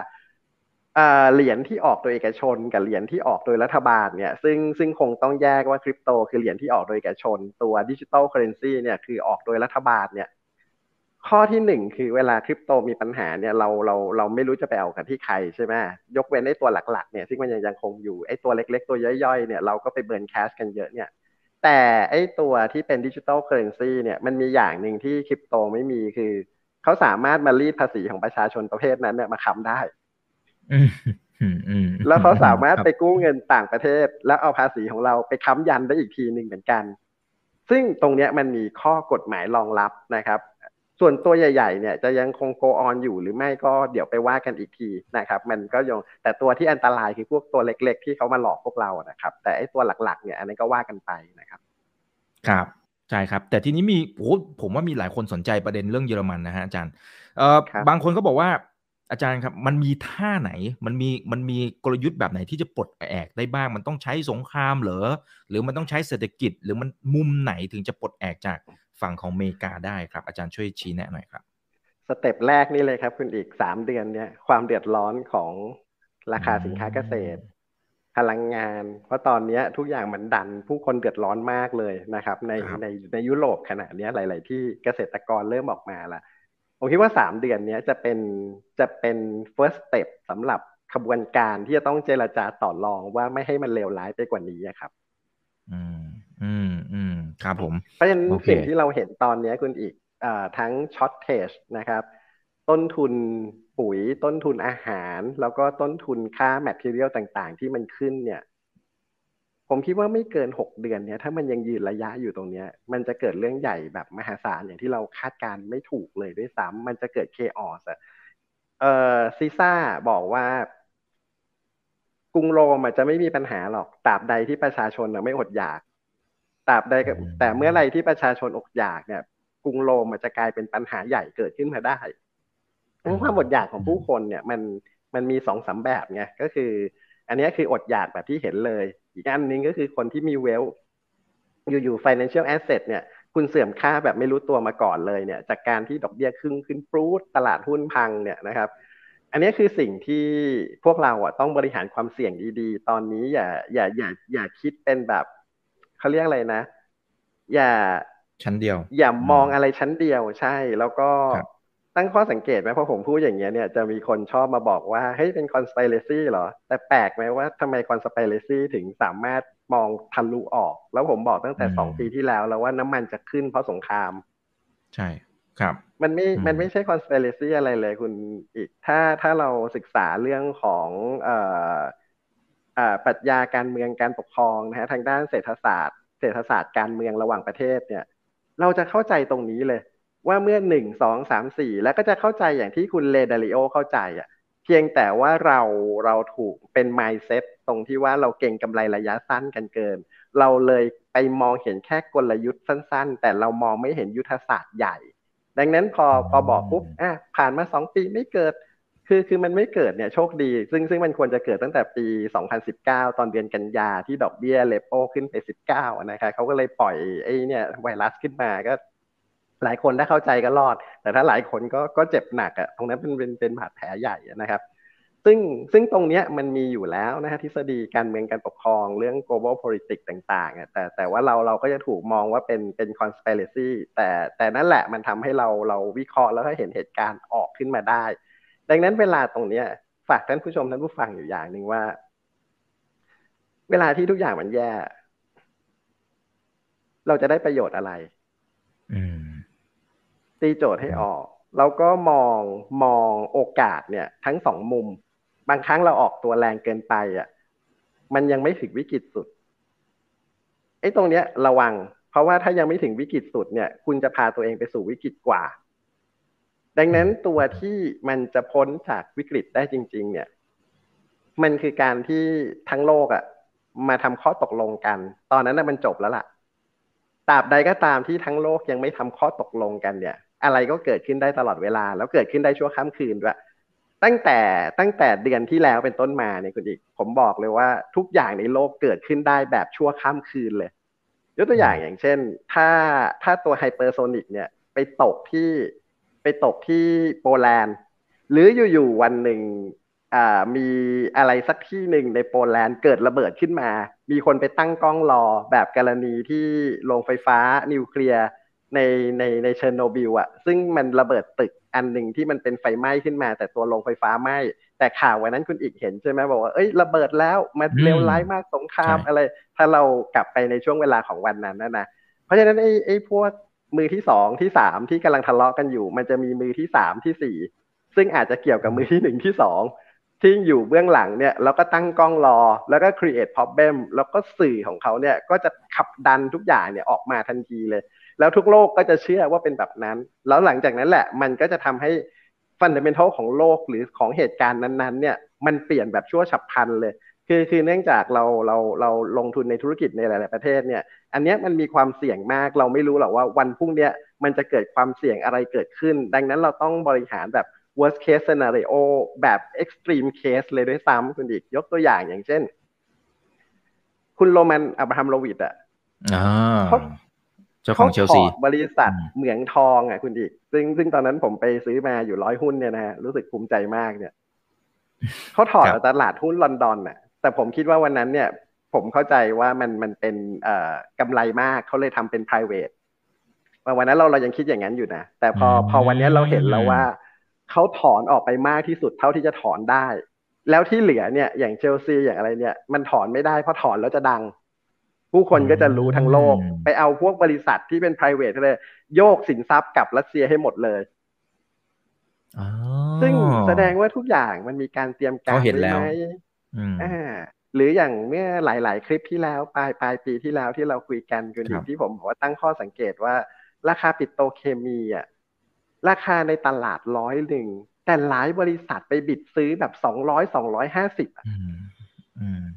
[SPEAKER 2] เหรียญที่ออกโดยเอกชน กับเหรียญที่ออกโดยรัฐบาลเนี่ยซึ่งซึ่งคงต้องแยกว่าคริปโตคือเหรียญที่ออกโดยเอกชน ตัว digital currency เนี่ยคือออกโดยรัฐบาลเนี่ย ข้อที่หนึ่งคือเวลาคริปโตมีปัญหาเนี่ยเราเราเราไม่รู้จะไปเอากันที่ใครใช่ไหมยกเว้นไอ้ตัวหลักๆเนี่ยซึ่งมันยังยังคงอยู่ไอ้ตัวเล็ก ๆ ตัวย่อยๆเนี่ยเราก็ไป burn cash กันเยอะเนี่ยแต่ไอตัวที่เป็น digital currency เนี่ยมันมีอย่างหนึ่งที่คริปโตไม่มีคือเขาสามารถมารีดภาษีของประชาชนประเทศนั้นเนี่ยมาค้ำได้แล้วเขาสามารถไปกู้เงินต่างประเทศ แล้วเอาภาษีของเราไปค้ำยันได้อีกทีหนึ่งเหมือนกัน ซึ่งตรงนี้มันมีข้อกฎหมายรองรับนะครับ ส่วนตัวใหญ่ๆเนี่ยจะยังคงโกออนอยู่หรือไม่ก็เดี๋ยวไปว่ากันอีกทีนะครับ มันก็ยังแต่ตัวที่อันตรายคือพวกตัวเล็ก ๆ ที่เขามาหลอกพวกเรานะครับ แต่ไอ้ตัวหลักๆเนี่ยอันนี้ก็ว่ากันไปนะครับ
[SPEAKER 1] ครับใช่ครับ แต่ทีนี้มีโอ้ผมว่ามีหลายคนสนใจประเด็นเรื่องเยอรมันนะฮะอาจารย์เอ่อบางคนก็บอกว่าอาจารย์ครับมันมีท่าไหนมันมีมันมีกลยุทธ์แบบไหนที่จะปลดแอกได้บ้าง มันต้องใช้สงครามเหรอหรือมันต้องใช้เศรษฐกิจ หรือมันมุมไหนถึงจะปลดแอกจาก ฝั่งของอเมริกาได้ครับ อาจารย์ช่วยชี้แนะหน่อยครับ
[SPEAKER 2] สเต็ปแรกนี่เลยครับคุณอีกสามเดือนเนี่ยความเดือดร้อนของราคาสินค้าเกษตร พลังงาน เพราะตอนนี้ทุกอย่างมันดันผู้คนเดือดร้อนมากเลยนะครับ ในในในยุโรปขณะนี้หลาย ๆ ที่เกษตรกรเริ่มออกมาละผมคิดว่าสามเดือนนี้จะเป็นจะเป็น first step สำหรับขบวนการที่จะต้องเจรจาต่อรองว่าไม่ให้มันเลวร้ายไปกว่านี้ครับ
[SPEAKER 1] อืมอืมอืม ครับผม
[SPEAKER 2] เพราะฉะนั้นสิ่งที่เราเห็นตอนนี้คุณอิก ทั้ง shortage นะครับ ต้นทุนปุ๋ยต้นทุนอาหาร แล้วก็ต้นทุนค่า material ต่างๆ ที่มันขึ้นเนี่ย ผมคิดว่าไม่เกินหกเดือนเนี่ย ถ้ามันยังยืนระยะอยู่ตรงเนี้ย มันจะเกิดเรื่องใหญ่แบบมหาศาลอย่างที่เราคาดการณ์ไม่ถูกเลยด้วยซ้ำมันจะเกิด chaos อะเออซีซ่าบอกว่ากรุงโรมอาจจะไม่มีปัญหาหรอกตราบใดที่ประชาชนไม่อดอยาก ตราบใดแต่เมื่อไรที่ประชาชนอดอยากเนี่ย กรุงโรมอาจจะกลายเป็นปัญหาใหญ่เกิดขึ้นมาได้ความอดอยากของผู้คนเนี่ย มันมันมีสองสาแบบไงก็คือ อันนี้คืออดอยากแบบที่เห็นเลย อีกอันนึงก็คือคนที่มีเวลอยู่ๆ financial asset เนี่ย คุณเสื่อมค่าแบบไม่รู้ตัวมาก่อนเลยเนี่ย จากการที่ดอกเบี้ยขึ้นขึ้นปรูดตลาดหุ้นพังเนี่ยนะครับ อันนี้คือสิ่งที่พวกเราอะต้องบริหารความเสี่ยงดีๆ ตอนนี้อย่าอย่าอย่าอย่าคิดเป็นแบบ เขาเรียกอะไรนะ อย่า
[SPEAKER 1] ชั้นเดียว
[SPEAKER 2] อย่ามองอะไรชั้นเดียวใช่ แล้วก็ตั้งข้อสังเกตไหมพอผมพูดอย่างเงี้ยเนี่ยจะมีคนชอบมาบอกว่าเฮ้ยเป็นคอน spiracy เหรอ แต่แปลกไหมว่าทำไมคอน spiracy ถึงสามารถมองทะลุออก แล้วผมบอกตั้งแต่สองปีที่แล้วแล้วว่าน้ำมันจะขึ้นเพราะสงคราม
[SPEAKER 1] ใช่ครับ
[SPEAKER 2] มันไม่ มันไม่ใช่คอน spiracy อะไรเลยคุณอีก ถ้าถ้าเราศึกษาเรื่องของเอ่อ ปรัชญาการเมืองการปกครองนะฮะทางด้านเศรษฐศาสตร์ เศรษฐศาสตร์การเมืองระหว่างประเทศเนี่ย เราจะเข้าใจตรงนี้เลย ว่าเมื่อหนึ่งสองสามสี่แล้วก็จะเข้าใจอย่างที่คุณเลดาริโอเข้าใจอะเพียงแต่ว่าเราเราถูกเป็นไมซ์เซ็ตตรงที่ว่าเราเก่งกำไรระยะสั้นกันเกิน เราเลยไปมองเห็นแค่กลยุทธ์สั้น ๆ แต่เรามองไม่เห็นยุทธศาสตร์ใหญ่ ดังนั้นพอพอบอกปุ๊บอะผ่านมาสองปีไม่เกิด คือคือมันไม่เกิดเนี่ยโชคดี ซึ่งซึ่งมันควรจะเกิดตั้งแต่ปี 2019 ตอนเดือนกันยาที่ดอกเบี้ยเลโปขึ้นไป 19นะครับเขาก็เลยปล่อยไอ้เนี่ยไวรัสขึ้นมาก็หลายคนถ้าเข้าใจก็รอด แต่ถ้าหลายคนก็ก็เจ็บหนักอะ่ะตรงนั้นเป็นเป็นเป็นบาดแผลใหญ่นะครับ ซึ่งซึ่งตรงเนี้ยมันมีอยู่แล้วนะฮะทฤษฎีการเมืองการปกครองเรื่อง global politics ต่างๆอะแต่แต่ว่าเราเราก็จะถูกมองว่าเป็นเป็น conspiracy แต่แต่นั่นแหละมันทำให้เราเราวิเคราะห์แล้วก็เห็นเหตุการณ์ออกขึ้นมาได้ ดังนั้นเวลาตรงเนี้ย ฝากท่านผู้ชมท่านผู้ฟังอยู่อย่างหนึ่งว่า เวลาที่ทุกอย่างมันแย่ เราจะได้ประโยชน์อะไร
[SPEAKER 1] อืม
[SPEAKER 2] ตีโจทย์ให้ออก แล้วก็มองมองโอกาสเนี่ย ทั้งสองมุม บางครั้งเราออกตัวแรงเกินไปอะ มันยังไม่ถึงวิกฤตสุดไอ้ตรงเนี้ย ระวัง เพราะว่าถ้ายังไม่ถึงวิกฤตสุดเนี่ย คุณจะพาตัวเองไปสู่วิกฤตกว่า ดังนั้นตัวที่มันจะพ้นจากวิกฤตได้จริง ๆ เนี่ย มันคือการที่ทั้งโลกอะ่ะ มาทำข้อตกลงกัน ตอนนั้นน่ะมันจบแล้วล่ะตราบใดก็ตามที่ทั้งโลกยังไม่ทำข้อตกลงกันเนี่ย อะไรก็เกิดขึ้นได้ตลอดเวลา แล้วเกิดขึ้นได้ชั่วข้ามคืนด้วยตั้งแต่ตั้งแต่เดือนที่แล้วเป็นต้นมาเนี่ยคุณอิก ผมบอกเลยว่าทุกอย่างในโลกเกิดขึ้นได้แบบชั่วข้ามคืนเลย ยกตัวอย่างอย่างเช่น ถ้าถ้าตัว hypersonic เนี่ยไปตกที่ ไปตกที่โปแลนด์ หรืออยู่ๆวันหนึ่งมีอะไรสักที่หนึ่งในโปแลนด์เกิดระเบิดขึ้นมา มีคนไปตั้งกล้องรอแบบกรณีที่โรงไฟฟ้านิวเคลียร์ในในในเชอร์โนบิลอะซึ่งมันระเบิดตึกอันหนึ่งที่มันเป็นไฟไหม้ขึ้นมา แต่ตัวโรงไฟฟ้าไหม้แต่ข่าววันนั้นคุณอิกเห็นใช่ไหมบอกว่าเอ้ยระเบิดแล้วมันเลวร้ายมากสงครามอะไร ถ้าเรากลับไปในช่วงเวลาของวันนั้นนะนะเพราะฉะนั้นไอ้ไอ้พวก มือที่สองที่สามที่กำลังทะเลาะกันอยู่ มันจะมีมือที่สามที่สี่ซึ่งอาจจะเกี่ยวกับมือที่หนึ่งที่สองที่อยู่เบื้องหลังเนี่ยแล้วก็ตั้งกล้องรอ แล้วก็ create problem แล้วก็สื่อของเขาเนี่ยก็จะขับดันทุกอย่างเนี่ยออกมาทันทีเลย แล้วทุกโลกก็จะเชื่อว่าเป็นแบบนั้น แล้วหลังจากนั้นแหละ มันก็จะทำให้ฟันเดเมนทัลของโลกหรือของเหตุการณ์นั้นๆเนี่ยมันเปลี่ยนแบบชั่วฉับพลันเลย คือคือเนื่องจากเราเราเราลงทุนในธุรกิจในหลาย ๆ ประเทศเนี่ยอันนี้มันมีความเสี่ยงมากเราไม่รู้หรอกว่าวันพรุ่งนี้มันจะเกิดความเสี่ยงอะไรเกิดขึ้น ดังนั้นเราต้องบริหารแบบ worst case scenario แบบ extreme case เลยด้วยซ้ำคุณอีกยกตัวอย่างอย่างเช่น คุณโรมันอับราฮัมโลวิดอะ
[SPEAKER 1] อ่าเจ้าของเชลซี
[SPEAKER 2] บริษัทเหมืองทองอะคุณอีก ซึ่งซึ่งตอนนั้นผมไปซื้อมาอยู่ร้อยหุ้นเนี่ยนะฮะรู้สึกภูมิใจมากเนี่ยเขาถอดตลาดหุ้นลอนดอนน่ะ แต่ผมคิดว่าวันนั้นเนี่ย ผมเข้าใจว่ามันมันเป็นเอ่อกำไรมากเขาเลยทำเป็น private วันนั้นเราเรายังคิดอย่างนั้นอยู่นะ แต่พอพอวันนี้เราเห็นแล้วว่าเขาถอนออกไปมากที่สุดเท่าที่จะถอนได้ แล้วที่เหลือเนี่ย อย่างเชลซีอย่างอะไรเนี่ย มันถอนไม่ได้เพราะถอนแล้วจะดัง ผู้คนก็จะรู้ทั้งโลก ไปเอาพวกบริษัทที่เป็น private เลย โยกสินทรัพย์กับรัสเซียให้หมดเลยซึ่งแสดงว่าทุกอย่างมันมีการเตรียมการ
[SPEAKER 1] เห็นแล้ว
[SPEAKER 2] อ่าหรืออย่างเมื่อหลาย ๆ คลิปที่แล้วปลายปลายปีที่แล้วที่เราคุยกันกันที่ผมบอกว่าตั้งข้อสังเกตว่า ราคาปิโตเคมีอะราคาในตลาดร้อยหนึ่งแต่หลายบริษัทไปบิดซื้อแบบสองร้อยสองร้อยห้าสิบ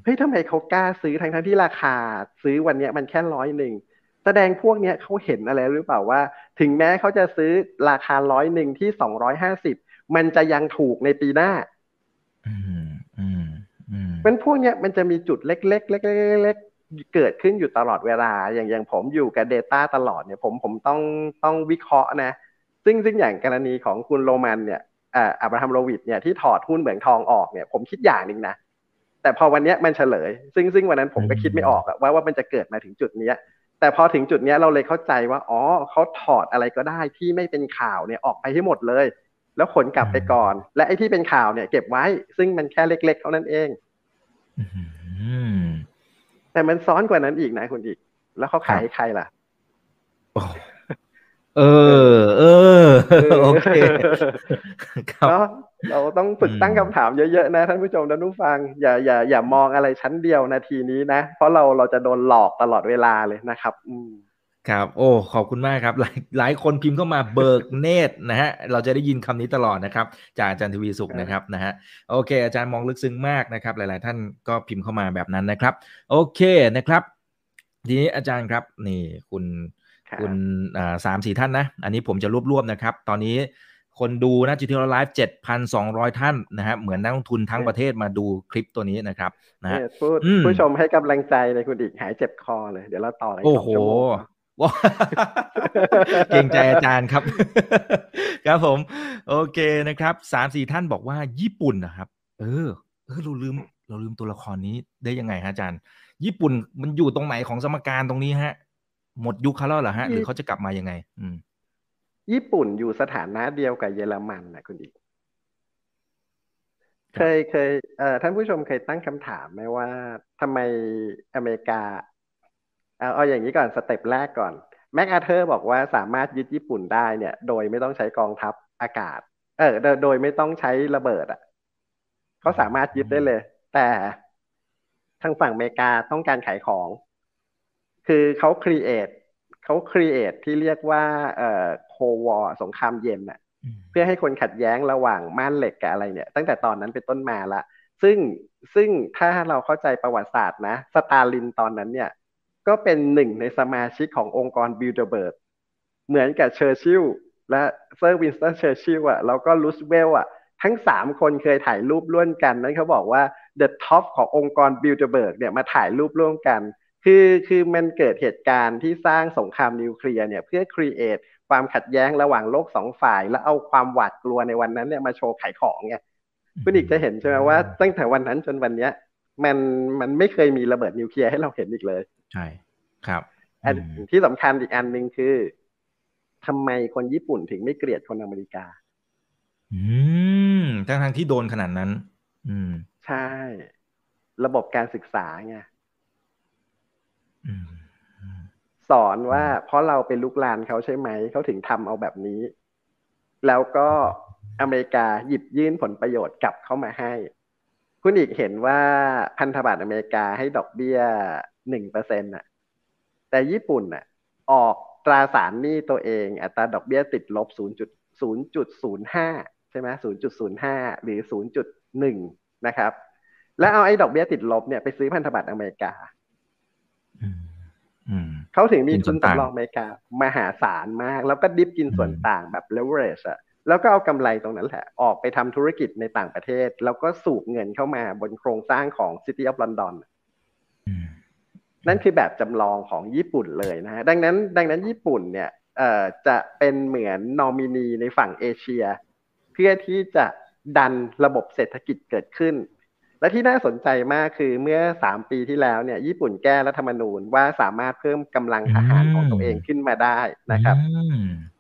[SPEAKER 2] เฮ้ยทำไมเขากล้าซื้อทั้งทั้งที่ราคาซื้อวันนี้มันแค่ร้อยหนึ่งแสดงพวกเนี้ยเขาเห็นอะไรหรือเปล่าว่า ถึงแม้เขาจะซื้อราคาร้อยหนึ่งที่สองร้อยห้าสิบมันจะยังถูกในปีหน้า เป็นพวกเนี้ยมันจะมีจุดเล็กๆเล็กๆเกิดขึ้นอยู่ตลอดเวลา อย่างอย่างผมอยู่กับ Data ตลอดเนี่ยผมผมต้องต้องวิเคราะห์นะ ซึ่งซึ่งอย่างกรณีของคุณโรมันเนี่ยอับราฮัมโรวิดเนี่ยที่ถอดหุ้นเหมืองทองออกเนี่ยผมคิดอย่างหนึ่งนะ แต่พอวันนี้มันเฉลย ซึ่งซึ่งวันนั้นผมก็คิดไม่ออกว่าว่ามันจะเกิดมาถึงจุดนี้แต่พอถึงจุดนี้เราเลยเข้าใจว่าอ๋อเขาถอดอะไรก็ได้ที่ไม่เป็นข่าวเนี่ยออกไปให้หมดเลย แล้วขนกลับไปก่อน และไอ้ที่เป็นข่าวเนี่ยเก็บไว้ซึ่งมันแค่เล็ก ๆ เท่านั้นเอง แต่มันซ้อนกว่านั้นอีกนะคุณอีก แล้วเขาขายให้ใครล่ะ
[SPEAKER 1] เออ เออ โอเค
[SPEAKER 2] ครับเราต้องฝึกตั้งคำถามเยอะๆนะท่านผู้ชมท่านผู้ฟัง อย่าอย่าอย่ามองอะไรชั้นเดียวนาทีนี้นะ เพราะเราเราจะโดนหลอกตลอดเวลาเลยนะครับ อืม
[SPEAKER 1] ครับ โอ้ ขอบคุณมากครับ หลายหลายคนพิมพ์เข้ามาเบิกเนตรนะฮะ เราจะได้ยินคำนี้ตลอดนะครับ จากอาจารย์ทวีสุขนะครับนะฮะ โอเค อาจารย์มองลึกซึ้งมากนะครับ หลาย ๆ ท่านก็พิมพ์เข้ามาแบบนั้นนะครับ โอเคนะครับ ทีนี้อาจารย์ครับ นี่คุณคุณสามสี่ท่านนะ อันนี้ผมจะรวบรวมนะครับ ตอนนี้คนดูนะจิทีไลฟ์เจ็ดพันสองร้อยท่านนะฮะเหมือนนักลงทุนทั้งประเทศมาดูคลิปตัวนี้นะครับนะฮะ
[SPEAKER 2] ผู้ชมให้กำลังใจในคุณอีกหายเจ็บคอเลย เดี๋ยวเราต่อเลย
[SPEAKER 1] โอ้โห ว้าเก่งใจอาจารย์ครับ ครับผม โอเคนะครับสามสี่ท่านบอกว่าญี่ปุ่นนะครับ เออ เออเราลืม เราลืมตัวละครนี้ได้ยังไงฮะอาจารย์ ญี่ปุ่นมันอยู่ตรงไหนของสมการตรงนี้ฮะ หมดยุคเขาแล้วเหรอฮะ หรือเขาจะกลับมายังไง อืม
[SPEAKER 2] ญี่ปุ่นอยู่สถานะเดียวกับเยอรมันนะคุณอีกเคยเคยเอ่อท่านผู้ชมเคยตั้งคำถามไหมว่าทำไมอเมริกา เอาเอาอย่างนี้ก่อน step แรกก่อนแมกอาเธอร์บอกว่าสามารถยึดญี่ปุ่นได้เนี่ย โดยไม่ต้องใช้กองทัพอากาศ เออโดยไม่ต้องใช้ระเบิดอะเขาสามารถยึดได้เลย แต่ทางฝั่งอเมริกาต้องการขายของ คือเขา create เขา create ที่เรียกว่าเอ่อโควอสงครามเย็นน่ะ เพื่อให้คนขัดแย้งระหว่างม่านเหล็กกับอะไรเนี่ย ตั้งแต่ตอนนั้นเป็นต้นมาละซึ่งซึ่งถ้าเราเข้าใจประวัติศาสตร์นะสตาลินตอนนั้นเนี่ย ก็เป็นหนึ่งในสมาชิกขององค์กรบิลเดอร์เบิร์กเหมือนกับเชอร์ชิลและเซอร์วินสตันเชอร์ชิลอะแล้วก็รูสเวลต์อะ ทั้งสามคนเคยถ่ายรูปร่วมกัน นั้นเขาบอกว่า the top ขององค์กรบิลเดอร์เบิร์กเนี่ยมาถ่ายรูปร่วมกัน คือคือมันเกิดเหตุการณ์ที่สร้างสงครามนิวเคลียร์เนี่ยเพื่อ create ความขัดแย้งระหว่างโลกสองฝ่าย แล้วเอาความหวาดกลัวในวันนั้นเนี่ยมาโชว์ขายของไงคุณอีกจะเห็นใช่ไหมว่าตั้งแต่วันนั้นจนวันเนี้ย มันมันไม่เคยมีระเบิดนิวเคลียร์ให้เราเห็นอีกเลย
[SPEAKER 1] ใช่ครับ
[SPEAKER 2] อันที่สำคัญอีกอันหนึ่งคือทำไมคนญี่ปุ่นถึงไม่เกลียดคนอเมริกา
[SPEAKER 1] อืมทั้งทางที่โดนขนาดนั้น อืม
[SPEAKER 2] ใช่ ระบบการศึกษาไงสอนว่าเพราะเราเป็นลูกหลานเขาใช่ไหม เขาถึงทำเอาแบบนี้ แล้วก็อเมริกาหยิบยื่นผลประโยชน์กลับเข้ามาให้ คุณอีกเห็นว่าพันธบัตรอเมริกาให้ดอกเบี้ยหนึ่งเปอร์เซ็นต์่ะ แต่ญี่ปุ่นอะ ออกตราสารหนี้ตัวเองอัตราดอกเบี้ยติดลบศูนย์จุดศูนย์จุดศูนย์ห้าใช่ไหมศูนย์จุดศูนย์ห้าหรือศูนย์จุดหนึ่งนะครับ แล้วเอาไอ้ดอกเบี้ยติดลบเนี่ยไปซื้อพันธบัตรอเมริกาเขาถึงมีทุนสำรองอเมริกามหาศาลมาก แล้วก็ดิฟกินส่วนต่างแบบ leverage อะ แล้วก็เอากำไรตรงนั้นแหละ ออกไปทำธุรกิจในต่างประเทศ แล้วก็สูบเงินเข้ามาบนโครงสร้างของ City of London นั่นคือแบบจำลองของญี่ปุ่นเลยนะฮะ ดังนั้น ดังนั้นญี่ปุ่นเนี่ยเอ่อจะเป็นเหมือนนอมินีในฝั่งเอเชีย เพื่อที่จะดันระบบเศรษฐกิจเกิดขึ้น และที่น่าสนใจมากคือเมื่อสามปีที่แล้วเนี่ยญี่ปุ่นแก้รัฐธรรมนูญว่าสามารถเพิ่มกำลังทหารของตัวเองขึ้นมาได้นะครับ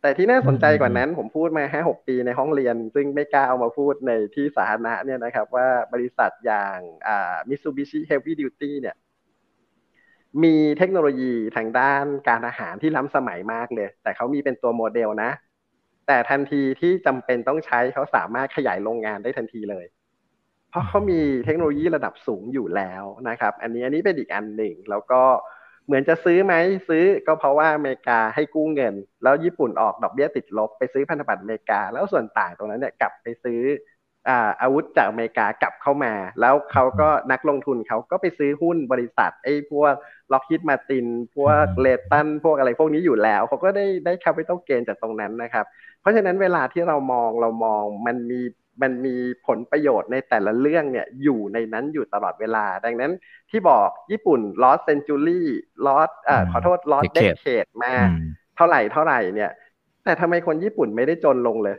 [SPEAKER 2] แต่ที่น่าสนใจกว่านั้นผมพูดมาห้าหกปีในห้องเรียน ซึ่งไม่กล้าเอามาพูดในที่สาธารณะเนี่ยนะครับว่าบริษัทอย่างอ่ามิตซูบิชิ heavy duty เนี่ยมีเทคโนโลยีทางด้านการทหารที่ล้ำสมัยมากเลย แต่เขามีเป็นตัวโมเดลนะ แต่ทันทีที่จำเป็นต้องใช้เขาสามารถขยายโรงงานได้ทันทีเลยเพ ราะเขามีเทคโนโลยีระดับสูงอยู่แล้วนะครับ อันนี้อันนี้เป็นอีกอันหนึ่ง แล้วก็เหมือนจะซื้อไหมซื้อก็เพราะว่าอเมริกาให้กู้เงิน แล้วญี่ปุ่นออกดอกเบี้ยติดลบไปซื้อพันธบัตรอเมริกา แล้วส่วนต่างตรงนั้นเนี่ยกลับไปซื้ออาวุธจากอเมริกากลับเข้ามา แล้วเขาก็นักลงทุนเขาก็ไปซื้อหุ้นบริษัทไอ้พวกล็อกฮิตมาติน พวกเลตันพวกอะไรพวกนี้อยู่แล้ว เขาก็ได้ได้คปิตอลเกนจากตรงนั้นนะครับ เพราะฉะนั้นเวลาที่เรามองเรามองมันมี มันมีผลประโยชน์ในแต่ละเรื่องเนี่ยอยู่ในนั้นอยู่ตลอดเวลา ดังนั้นที่บอกญี่ปุ่น lost century lost เอ่อขอโทษ lost decade มา เท่าไหร่เท่าไหร่เนี่ย แต่ทำไมคนญี่ปุ่นไม่ได้จนลงเลย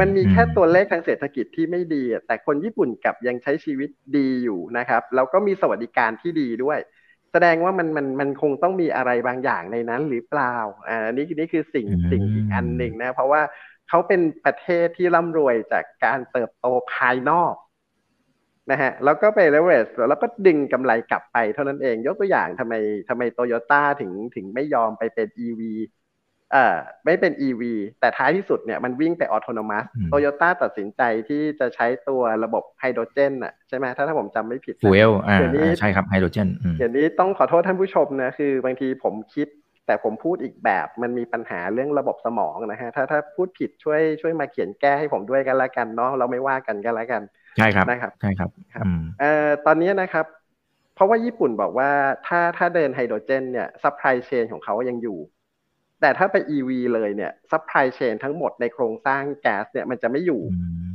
[SPEAKER 2] มันมีแค่ตัวเลขทางเศรษฐกิจที่ไม่ดี แต่คนญี่ปุ่นกลับยังใช้ชีวิตดีอยู่นะครับ แล้วก็มีสวัสดิการที่ดีด้วยแสดงว่ามันมันมันคงต้องมีอะไรบางอย่างในนั้นหรือเปล่า อ่า นี่นี่คือสิ่งสิ่งอีกอันหนึ่งนะ เพราะว่า เขาเป็นประเทศที่ร่ำรวยจากการเติบโตภายนอกนะฮะแล้วก็ไปเลเวสแล้วก็ดึงกำไรกลับไปเท่านั้นเอง ยกตัวอย่างทำไมทำไมโตโยต้าถึงถึงไม่ยอมไปเป็น EV เอ่อไม่เป็น EV แต่ท้ายที่สุดเนี่ยมันวิ่งไป autonomous โตโยต้าตัดสินใจที่จะใช้ตัวระบบไฮโดรเจนอะใช่ไหมถ้าถ้าผมจำไม่ผิด
[SPEAKER 1] fuel อ่าใช่ครับไฮโดรเจน
[SPEAKER 2] เดี๋ยวนี้ต้องขอโทษท่านผู้ชมนะ คือบางทีผมคิด แต่ผมพูดอีกแบบมันมีปัญหาเรื่องระบบสมองนะฮะถ้าถ้าพูดผิดช่วยช่วยมาเขียนแก้ให้ผมด้วยกันละกันเนาะเราไม่ว่ากันกันละกัน
[SPEAKER 1] ใช่ครับ
[SPEAKER 2] นะครับ
[SPEAKER 1] ใช่ครับ
[SPEAKER 2] เอ่อตอนนี้นะครับ เพราะว่าญี่ปุ่นบอกว่าถ้าถ้าเดินไฮโดรเจนเนี่ย supply chain ของเขายังอยู่ แต่ถ้าไป EV เลยเนี่ย supply chain ทั้งหมดในโครงสร้างแก๊สเนี่ยมันจะไม่อยู่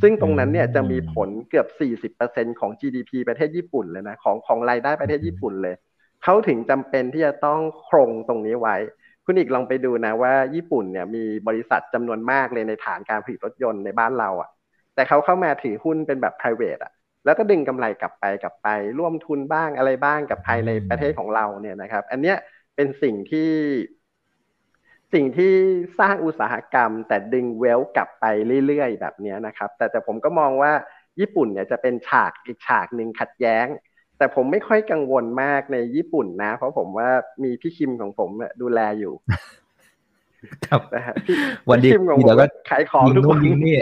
[SPEAKER 2] ซึ่งตรงนั้นเนี่ยจะมีผลเกือบ 40%ของ GDP ประเทศญี่ปุ่นเลยนะของของรายได้ประเทศญี่ปุ่นเลย เขาถึงจำเป็นที่จะต้องคงตรงนี้ไว้ คุณอีกลองไปดูนะว่า ญี่ปุ่นเนี่ยมีบริษัทจำนวนมากเลยในฐานการผลิตรถยนต์ในบ้านเราอะ่ะ แต่เขาเข้ามาถือหุ้นเป็นแบบ private อะแล้วก็ดึงกำไรกลับไปกลับไป ร่วมทุนบ้างอะไรบ้างกับภายในประเทศของเราเนี่ยนะครับ อันเนี้ยเป็นสิ่งที่ สิ่งที่สร้างอุตสาหกรรม แต่ดึงเวลกลับไปเรื่อยๆ แบบนี้นะครับ แต่แต่ผมก็มองว่าญี่ปุ่นเนี่ยจะเป็นฉากอีกฉากหนึ่งขัดแย้ง แต่ผมไม่ค่อยกังวลมากในญี่ปุ่นนะ เพราะผมว่ามีพี่คิมของผมดูแลอยู่
[SPEAKER 1] ครับ
[SPEAKER 2] นะฮะ
[SPEAKER 1] วันดี
[SPEAKER 2] เดี๋ยวก็ขายของ
[SPEAKER 1] ทุกคนนี่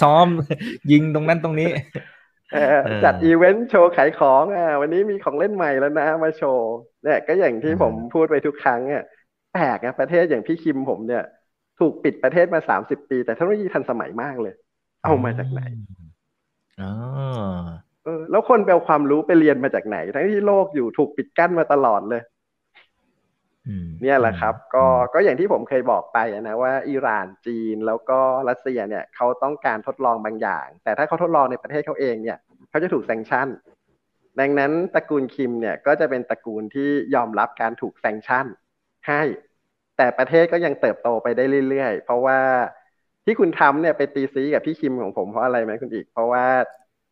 [SPEAKER 1] ซ้อมยิงตรงนั้นตรงนี้
[SPEAKER 2] จัดอีเวนต์โชว์ขายของอ่าวันนี้มีของเล่นใหม่แล้วนะ มาโชว์เนี่ยก็อย่างที่ผมพูดไปทุกครั้งอะแปลกนะประเทศอย่างพี่คิมผมเนี่ย ถูกปิดประเทศมาสามสิบปี แต่เทคโนโลยีทันสมัยมากเลย เอามาจากไหน
[SPEAKER 1] อ๋อ
[SPEAKER 2] เออแล้วคนไปเอาความรู้ไปเรียนมาจากไหน ทั้งที่โลกอยู่ถูกปิดกั้นมาตลอดเลยเนี่ยแหละครับ ก็ก็อย่างที่ผมเคยบอกไปนะว่าอิหร่านจีนแล้วก็รัสเซียเนี่ยเขาต้องการทดลองบางอย่าง แต่ถ้าเขาทดลองในประเทศเขาเองเนี่ยเขาจะถูกแซงชั่น ดังนั้นตระกูลคิมเนี่ยก็จะเป็นตระกูลที่ยอมรับการถูกแซงชั่นให้แต่ประเทศก็ยังเติบโตไปได้เรื่อยๆ เพราะว่าที่คุณทำเนี่ยไปตีซีกับพี่คิมของผมเพราะอะไรไหมคุณอีก เพราะว่า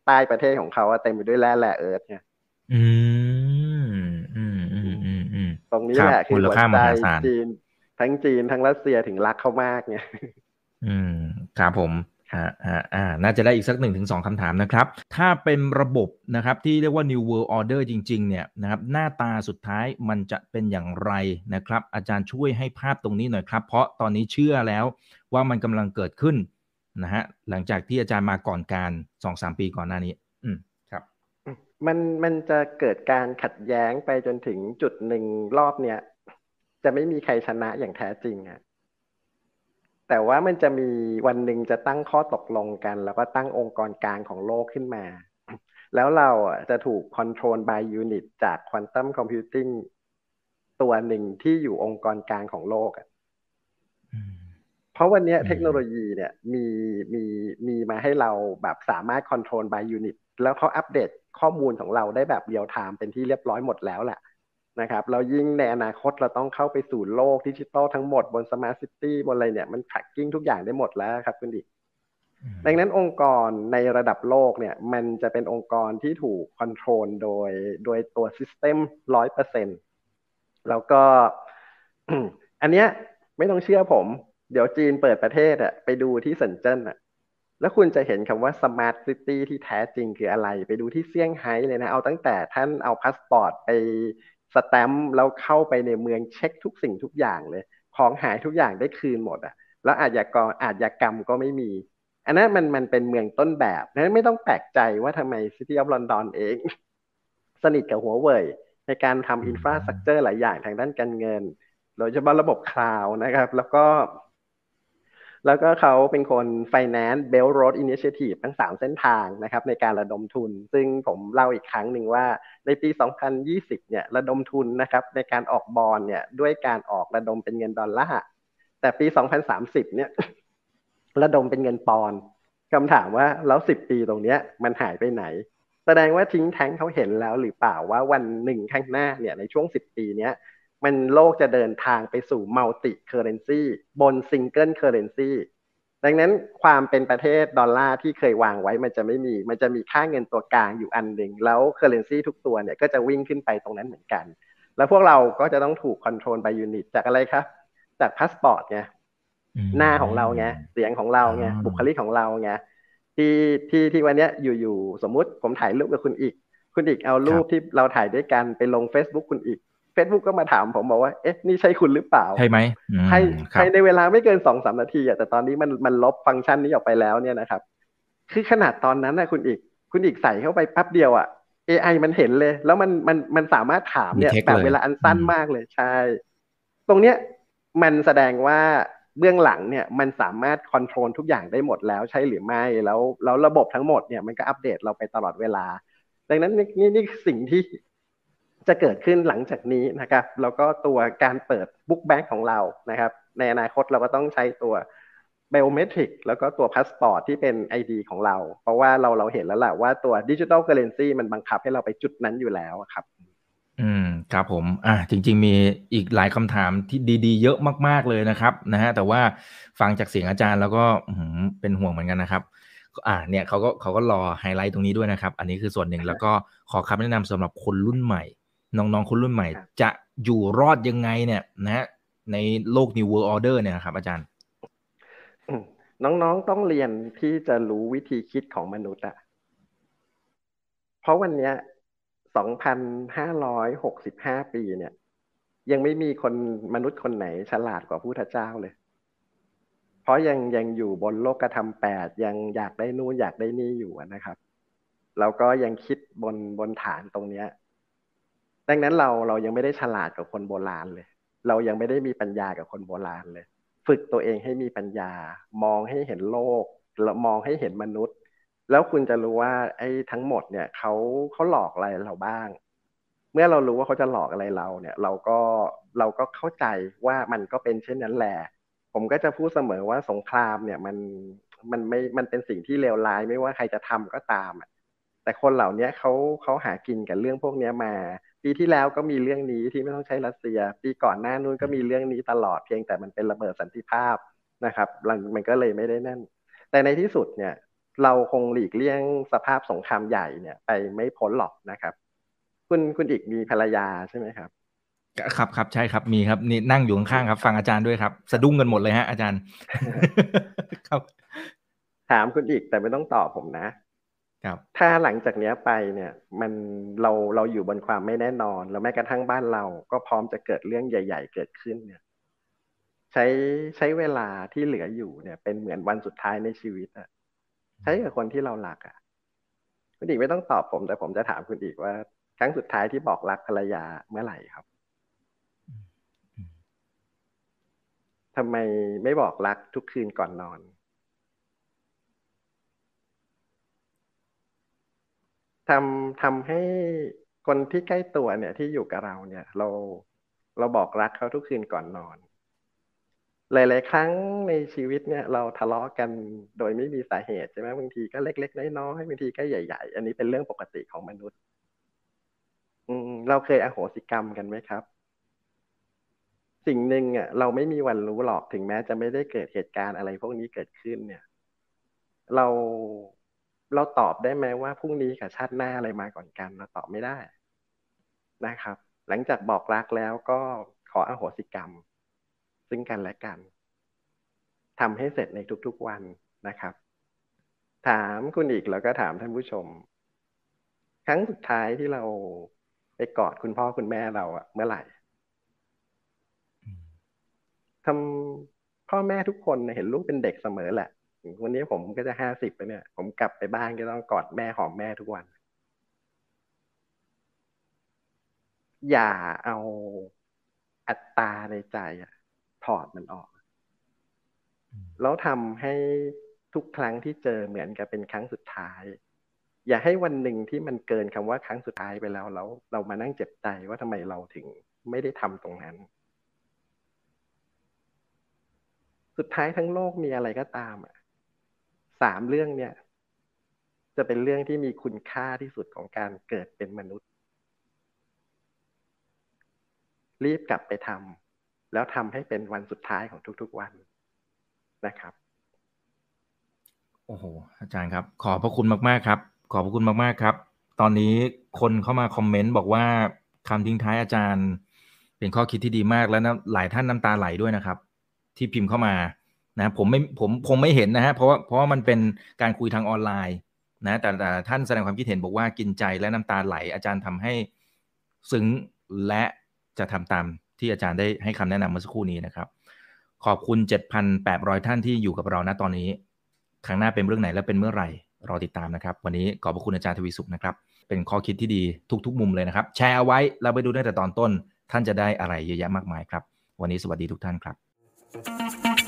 [SPEAKER 2] ใต้ประเทศของเขาเต็มไปด้วยแร่แร่เอิร์ธเนี่ย
[SPEAKER 1] อืมอืมอืมอืมอืม
[SPEAKER 2] ตรงนี้แหละคือหัวใจจีน ทั้งจีนทั้งรัสเซียถึงรักเขามากเนี่ย
[SPEAKER 1] อืมครับผมอ่าอ่าอ่า น่าจะได้อีกสักหนึ่งถึงสองคำถามนะครับ ถ้าเป็นระบบนะครับที่เรียกว่า New World Order จริง ๆ เนี่ยนะครับหน้าตาสุดท้ายมันจะเป็นอย่างไรนะครับ อาจารย์ช่วยให้ภาพตรงนี้หน่อยครับ เพราะตอนนี้เชื่อแล้วว่ามันกำลังเกิดขึ้น นะฮะหลังจากที่อาจารย์มาก่อนการสองสามปีก่อนหน้านี้ อืมครับ
[SPEAKER 2] มันมันจะเกิดการขัดแย้งไปจนถึงจุดหนึ่งรอบเนี้ยจะไม่มีใครชนะอย่างแท้จริงอะแต่ว่ามันจะมีวันหนึ่งจะตั้งข้อตกลงกัน แล้วก็ตั้งองค์กรกลางของโลกขึ้นมา แล้วเราอะจะถูก control by unit จาก quantum computing ตัวหนึ่งที่อยู่องค์กรกลางของโลกอะ เพราะวันเนี้ย
[SPEAKER 1] อืม
[SPEAKER 2] เทคโนโลยีเนี่ยมีมีมีมาให้เราแบบสามารถ control by unit แล้วเขาอัปเดตข้อมูลของเราได้แบบเรียลไทม์เป็นที่เรียบร้อยหมดแล้วแหละนะครับเรายิ่งในอนาคตเราต้องเข้าไปสู่โลกดิจิตอลทั้งหมดบน smart city บนอะไรเนี่ยมัน tracking ทุกอย่างได้หมดแล้วครับคุณอิกดังนั้นองค์กรในระดับโลกเนี่ยมันจะเป็นองค์กรที่ถูก control โดยโดยตัว system ร้อยเปอร์เซ็นต์แล้วก็อันเนี้ยไม่ต้องเชื่อผม เดี๋ยวจีนเปิดประเทศอะไปดูที่เซินเจิ้นอะแล้วคุณจะเห็นคำว่า smart city ที่แท้จริงคืออะไร ไปดูที่เซี่ยงไฮ้เลยนะ เอาตั้งแต่ท่านเอาพาสปอร์ตไปสแตมป์แล้วเข้าไปในเมืองเช็คทุกสิ่งทุกอย่างเลย ของหายทุกอย่างได้คืนหมดอะแล้วอาชญากรอาชญากรรมก็ไม่มี อันนั้นมันมันเป็นเมืองต้นแบบนั้นไม่ต้องแปลกใจว่าทำไม City of London เอง สนิทกับหัวเว่ยในการทำอินฟราสตรักเจอร์หลายอย่างทางด้านการเงิน โดยเฉพาะระบบคลาวนะครับ แล้วก็ แล้วก็เขาเป็นคน finance Belt Road Initiative ทั้งสามเส้นทางนะครับในการระดมทุน ซึ่งผมเล่าอีกครั้งหนึ่งว่าในปี 2020 เนี่ยระดมทุนนะครับในการออกบอลเนี่ยด้วยการออกระดมเป็นเงินดอลลาร์แต่ปี 2030 เนี่ยระดมเป็นเงินปอนด์คำถามว่าแล้วสิบปีตรงเนี้ยมันหายไปไหน แสดงว่า think tank เขาเห็นแล้วหรือเปล่าว่าวันหนึ่งข้างหน้าเนี่ยในช่วงสิบปีเนี้ย มันโลกจะเดินทางไปสู่ multi-currency บน single currency ดังนั้นความเป็นเปโตรดอลลาร์ที่เคยวางไว้มันจะไม่มี มันจะมีค่าเงินตัวกลางอยู่อันหนึ่งแล้ว currency ทุกตัวเนี่ยก็จะวิ่งขึ้นไปตรงนั้นเหมือนกัน แล้วพวกเราก็จะต้องถูกคอนโทรล by ยูนิตจากอะไรครับ จากพาสปอร์ตไง
[SPEAKER 1] อืม
[SPEAKER 2] หน้าของเราไงเสียงของเราไง
[SPEAKER 1] อ่า
[SPEAKER 2] บุคลิกของเราไงที่ที่ที่วันเนี้ยอยู่ๆสมมุติผมถ่ายรูปกับคุณอิก คุณอิกเอารูปที่เราถ่ายด้วยกันไปลง Facebook คุณอิก Facebook ก็มาถามผมบอกว่า เอ๊ะ นี่ใช่คุณหรือเปล่า
[SPEAKER 1] ใช่ไหมอืม
[SPEAKER 2] ให้
[SPEAKER 1] ครั
[SPEAKER 2] ให้
[SPEAKER 1] บ
[SPEAKER 2] ในเวลาไม่เกินสองสามนาทีอะแต่ตอนนี้มันมันลบฟังก์ชันนี้ออกไปแล้วเนี่ยนะครับ คือขนาดตอนนั้นนะคุณอิก คุณอีกใส่เข้าไปแป๊บเดียวอะ AI มันเห็นเลย แล้วมันมันมันสามารถถามเนี่ย
[SPEAKER 1] มีเทค
[SPEAKER 2] แบบ
[SPEAKER 1] เลย
[SPEAKER 2] เวลาอันสั้น
[SPEAKER 1] อืม
[SPEAKER 2] มากเลยใช่ ตรงเนี้ยมันแสดงว่าเบื้องหลังเนี่ยมันสามารถคอนโทรลทุกอย่างได้หมดแล้วใช่หรือไม่แล้วแล้วระบบทั้งหมดเนี่ยมันก็อัปเดตเราไปตลอดเวลา ดังนั้นนี่นี่นี่คือสิ่งที่ จะเกิดขึ้นหลังจากนี้นะครับ แล้วก็ตัวการเปิดบุ๊กแบงของเรานะครับ ในอนาคตเราก็ต้องใช้ตัว b i o m e t r i c แล้วก็ตัวพาสปอร์ตที่เป็น ID ของเรา เพราะว่าเราเราเห็นแล้วแหละว่าตัวดิจิ t a ลเคอร์เรนซีมันบังคับให้เราไปจุดนั้นอยู่แล้วครับ
[SPEAKER 1] อืมครับผม อะจริง ๆ มีอีกหลายคำถามที่ดีๆ เยอะมากๆเลยนะครับนะฮะแต่ว่าฟังจากเสียงอาจารย์แล้วก็เป็นห่วงเหมือนกันนะครับ อ่า เนี่ยเขาก็เขาก็รอไฮไลท์ตรงนี้ด้วยนะครับ อันนี้คือส่วนหนึ่งแล้วก็ขอคำแนะนำสำหรับคนรุ่นใหม่ น้องๆคนรุ่นใหม่
[SPEAKER 2] ครับ
[SPEAKER 1] จะอยู่รอดยังไงเนี่ยนะฮะในโลก New World Order เนี่ยนะครับ อาจารย์
[SPEAKER 2] อืมน้องๆต้องเรียนที่จะรู้วิธีคิดของมนุษย์อะเพราะวันเนี้ย2,565 ปีเนี่ย ยังไม่มีคนมนุษย์คนไหนฉลาดกว่าพุทธเจ้าเลย เพราะยังยังอยู่บนโลกธรรมแปดยังอยากได้นู่นอยากได้นี่อยู่อะนะครับ แล้วก็ยังคิดบนบนฐานตรงเนี้ย ดังนั้นเราเรายังไม่ได้ฉลาดกับคนโบราณเลย เรายังไม่ได้มีปัญญากับคนโบราณเลย ฝึกตัวเองให้มีปัญญา มองให้เห็นโลกแล้วมองให้เห็นมนุษย์ แล้วคุณจะรู้ว่า ไอ้ทั้งหมดเนี่ยเขาเขาหลอกอะไรเราบ้าง เมื่อเรารู้ว่าเขาจะหลอกอะไรเราเนี่ย เราก็เราก็เข้าใจว่ามันก็เป็นเช่นนั้นแหละผมก็จะพูดเสมอว่าสงครามเนี่ยมันมันไม่มันเป็นสิ่งที่เลวร้ายไม่ว่าใครจะทำก็ตามอะ แต่คนเหล่านี้เขาเขาหากินกับเรื่องพวกเนี้ยมา ปีที่แล้วก็มีเรื่องนี้ที่ไม่ต้องใช้รัสเซีย ปีก่อนหน้านู้นก็มีเรื่องนี้ตลอดเพียงแต่มันเป็นระเบิดสันติภาพนะครับมันมันก็เลยไม่ได้นั่น แต่ในที่สุดเนี่ยเราคงหลีกเลี่ยงสภาพสงครามใหญ่เนี่ย ไปไม่พ้นหรอกนะครับ คุณคุณอีกมีภรรยาใช่ไหมครับ
[SPEAKER 1] ครับครับใช่ครับมีครับนี่นั่งอยู่ข้างๆครับ ฟังอาจารย์ด้วยครับ สะดุ้งกันหมดเลยฮะอาจารย์ ครับ
[SPEAKER 2] ถามคุณอีกแต่ไม่ต้องตอบผมนะ
[SPEAKER 1] ครับ
[SPEAKER 2] ถ้าหลังจากเนี้ยไปเนี่ยมันเราเราอยู่บนความไม่แน่นอน แล้วแม้กระทั่งบ้านเราก็พร้อมจะเกิดเรื่องใหญ่ ๆ เกิดขึ้นเนี่ย ใช้ใช้เวลาที่เหลืออยู่เนี่ย เป็นเหมือนวันสุดท้ายในชีวิตอะใช้กับคนที่เรารักอะคุณอีกไม่ต้องตอบผม แต่ผมจะถามคุณอีกว่า ครั้งสุดท้ายที่บอกรักภรรยาเมื่อไหร่ครับทำไมไม่บอกรักทุกคืนก่อนนอน ทำทำให้คนที่ใกล้ตัวเนี่ยที่อยู่กับเราเนี่ย เราเราบอกรักเขาทุกคืนก่อนนอน หลาย ๆ ครั้งในชีวิตเนี่ย เราทะเลาะกันโดยไม่มีสาเหตุใช่ไหมบางทีก็เล็ก ๆ น้อยๆบางทีก็ใหญ่ ๆ อันนี้เป็นเรื่องปกติของมนุษย์ อืมเราเคยอโหสิกรรมกันไหมครับ สิ่งหนึ่งอะเราไม่มีวันรู้หรอกถึงแม้จะไม่ได้เกิดเหตุการณ์อะไรพวกนี้เกิดขึ้นเนี่ย เรา เราตอบได้ไหมว่าพรุ่งนี้กับชาติหน้าอะไรมาก่อนกัน เราตอบไม่ได้นะครับ หลังจากบอกรักแล้วก็ขออโหสิกรรม ซึ่งกันและกันทำให้เสร็จในทุกๆวันนะครับ ถามคุณอีกแล้วก็ถามท่านผู้ชม ครั้งสุดท้ายที่เราไปกอดคุณพ่อคุณแม่เราอะเมื่อไหร่ทำพ่อแม่ทุกคนเห็นลูกเป็นเด็กเสมอแหละ วันนี้ผมก็จะห้าสิบไปเนี่ย ผมกลับไปบ้านก็ต้องกอดแม่หอมแม่ทุกวัน อย่าเอาอัตราในใจอะถอดมันออก แล้วทำให้ทุกครั้งที่เจอเหมือนกับเป็นครั้งสุดท้าย อย่าให้วันหนึ่งที่มันเกินคำว่าครั้งสุดท้ายไปแล้วแล้วเรามานั่งเจ็บใจว่าทำไมเราถึงไม่ได้ทำตรงนั้น สุดท้ายทั้งโลกมีอะไรก็ตามอะ สามเรื่องเนี่ย จะเป็นเรื่องที่มีคุณค่าที่สุดของการเกิดเป็นมนุษย์ รีบกลับไปทำแล้วทำให้เป็นวันสุดท้ายของทุกๆวันนะครับ
[SPEAKER 1] โอ้โห อาจารย์ครับ ขอบพระคุณมากๆครับ ขอบพระคุณมากๆครับ ตอนนี้คนเข้ามาคอมเมนต์บอกว่าคำทิ้งท้ายอาจารย์ เป็นข้อคิดที่ดีมากแล้วนะหลายท่านน้ำตาไหลด้วยนะครับ ที่พิมพ์เข้ามา นะผมไม่ผมคงไม่เห็นนะฮะเพราะว่าเพราะว่ามันเป็นการคุยทางออนไลน์นะแต่แต่ท่านแสดงความคิดเห็นบอกว่ากินใจและน้ำตาไหล อาจารย์ทำให้ซึ้งและจะทำตามที่อาจารย์ได้ให้คำแนะนำเมื่อสักครู่นี้นะครับ ขอบคุณ 7,800 ท่านที่อยู่กับเราณตอนนี้ ครั้งหน้าเป็นเรื่องไหนและเป็นเมื่อไหร่รอติดตามนะครับ วันนี้ขอบพระคุณอาจารย์ทวีสุขนะครับ เป็นข้อคิดที่ดีทุกๆ มุมเลยนะครับ แชร์เอาไว้เราไปดูตั้งแต่ตอนต้น ท่านจะได้อะไรเยอะแยะมากมายครับ วันนี้สวัสดีทุกท่านครับ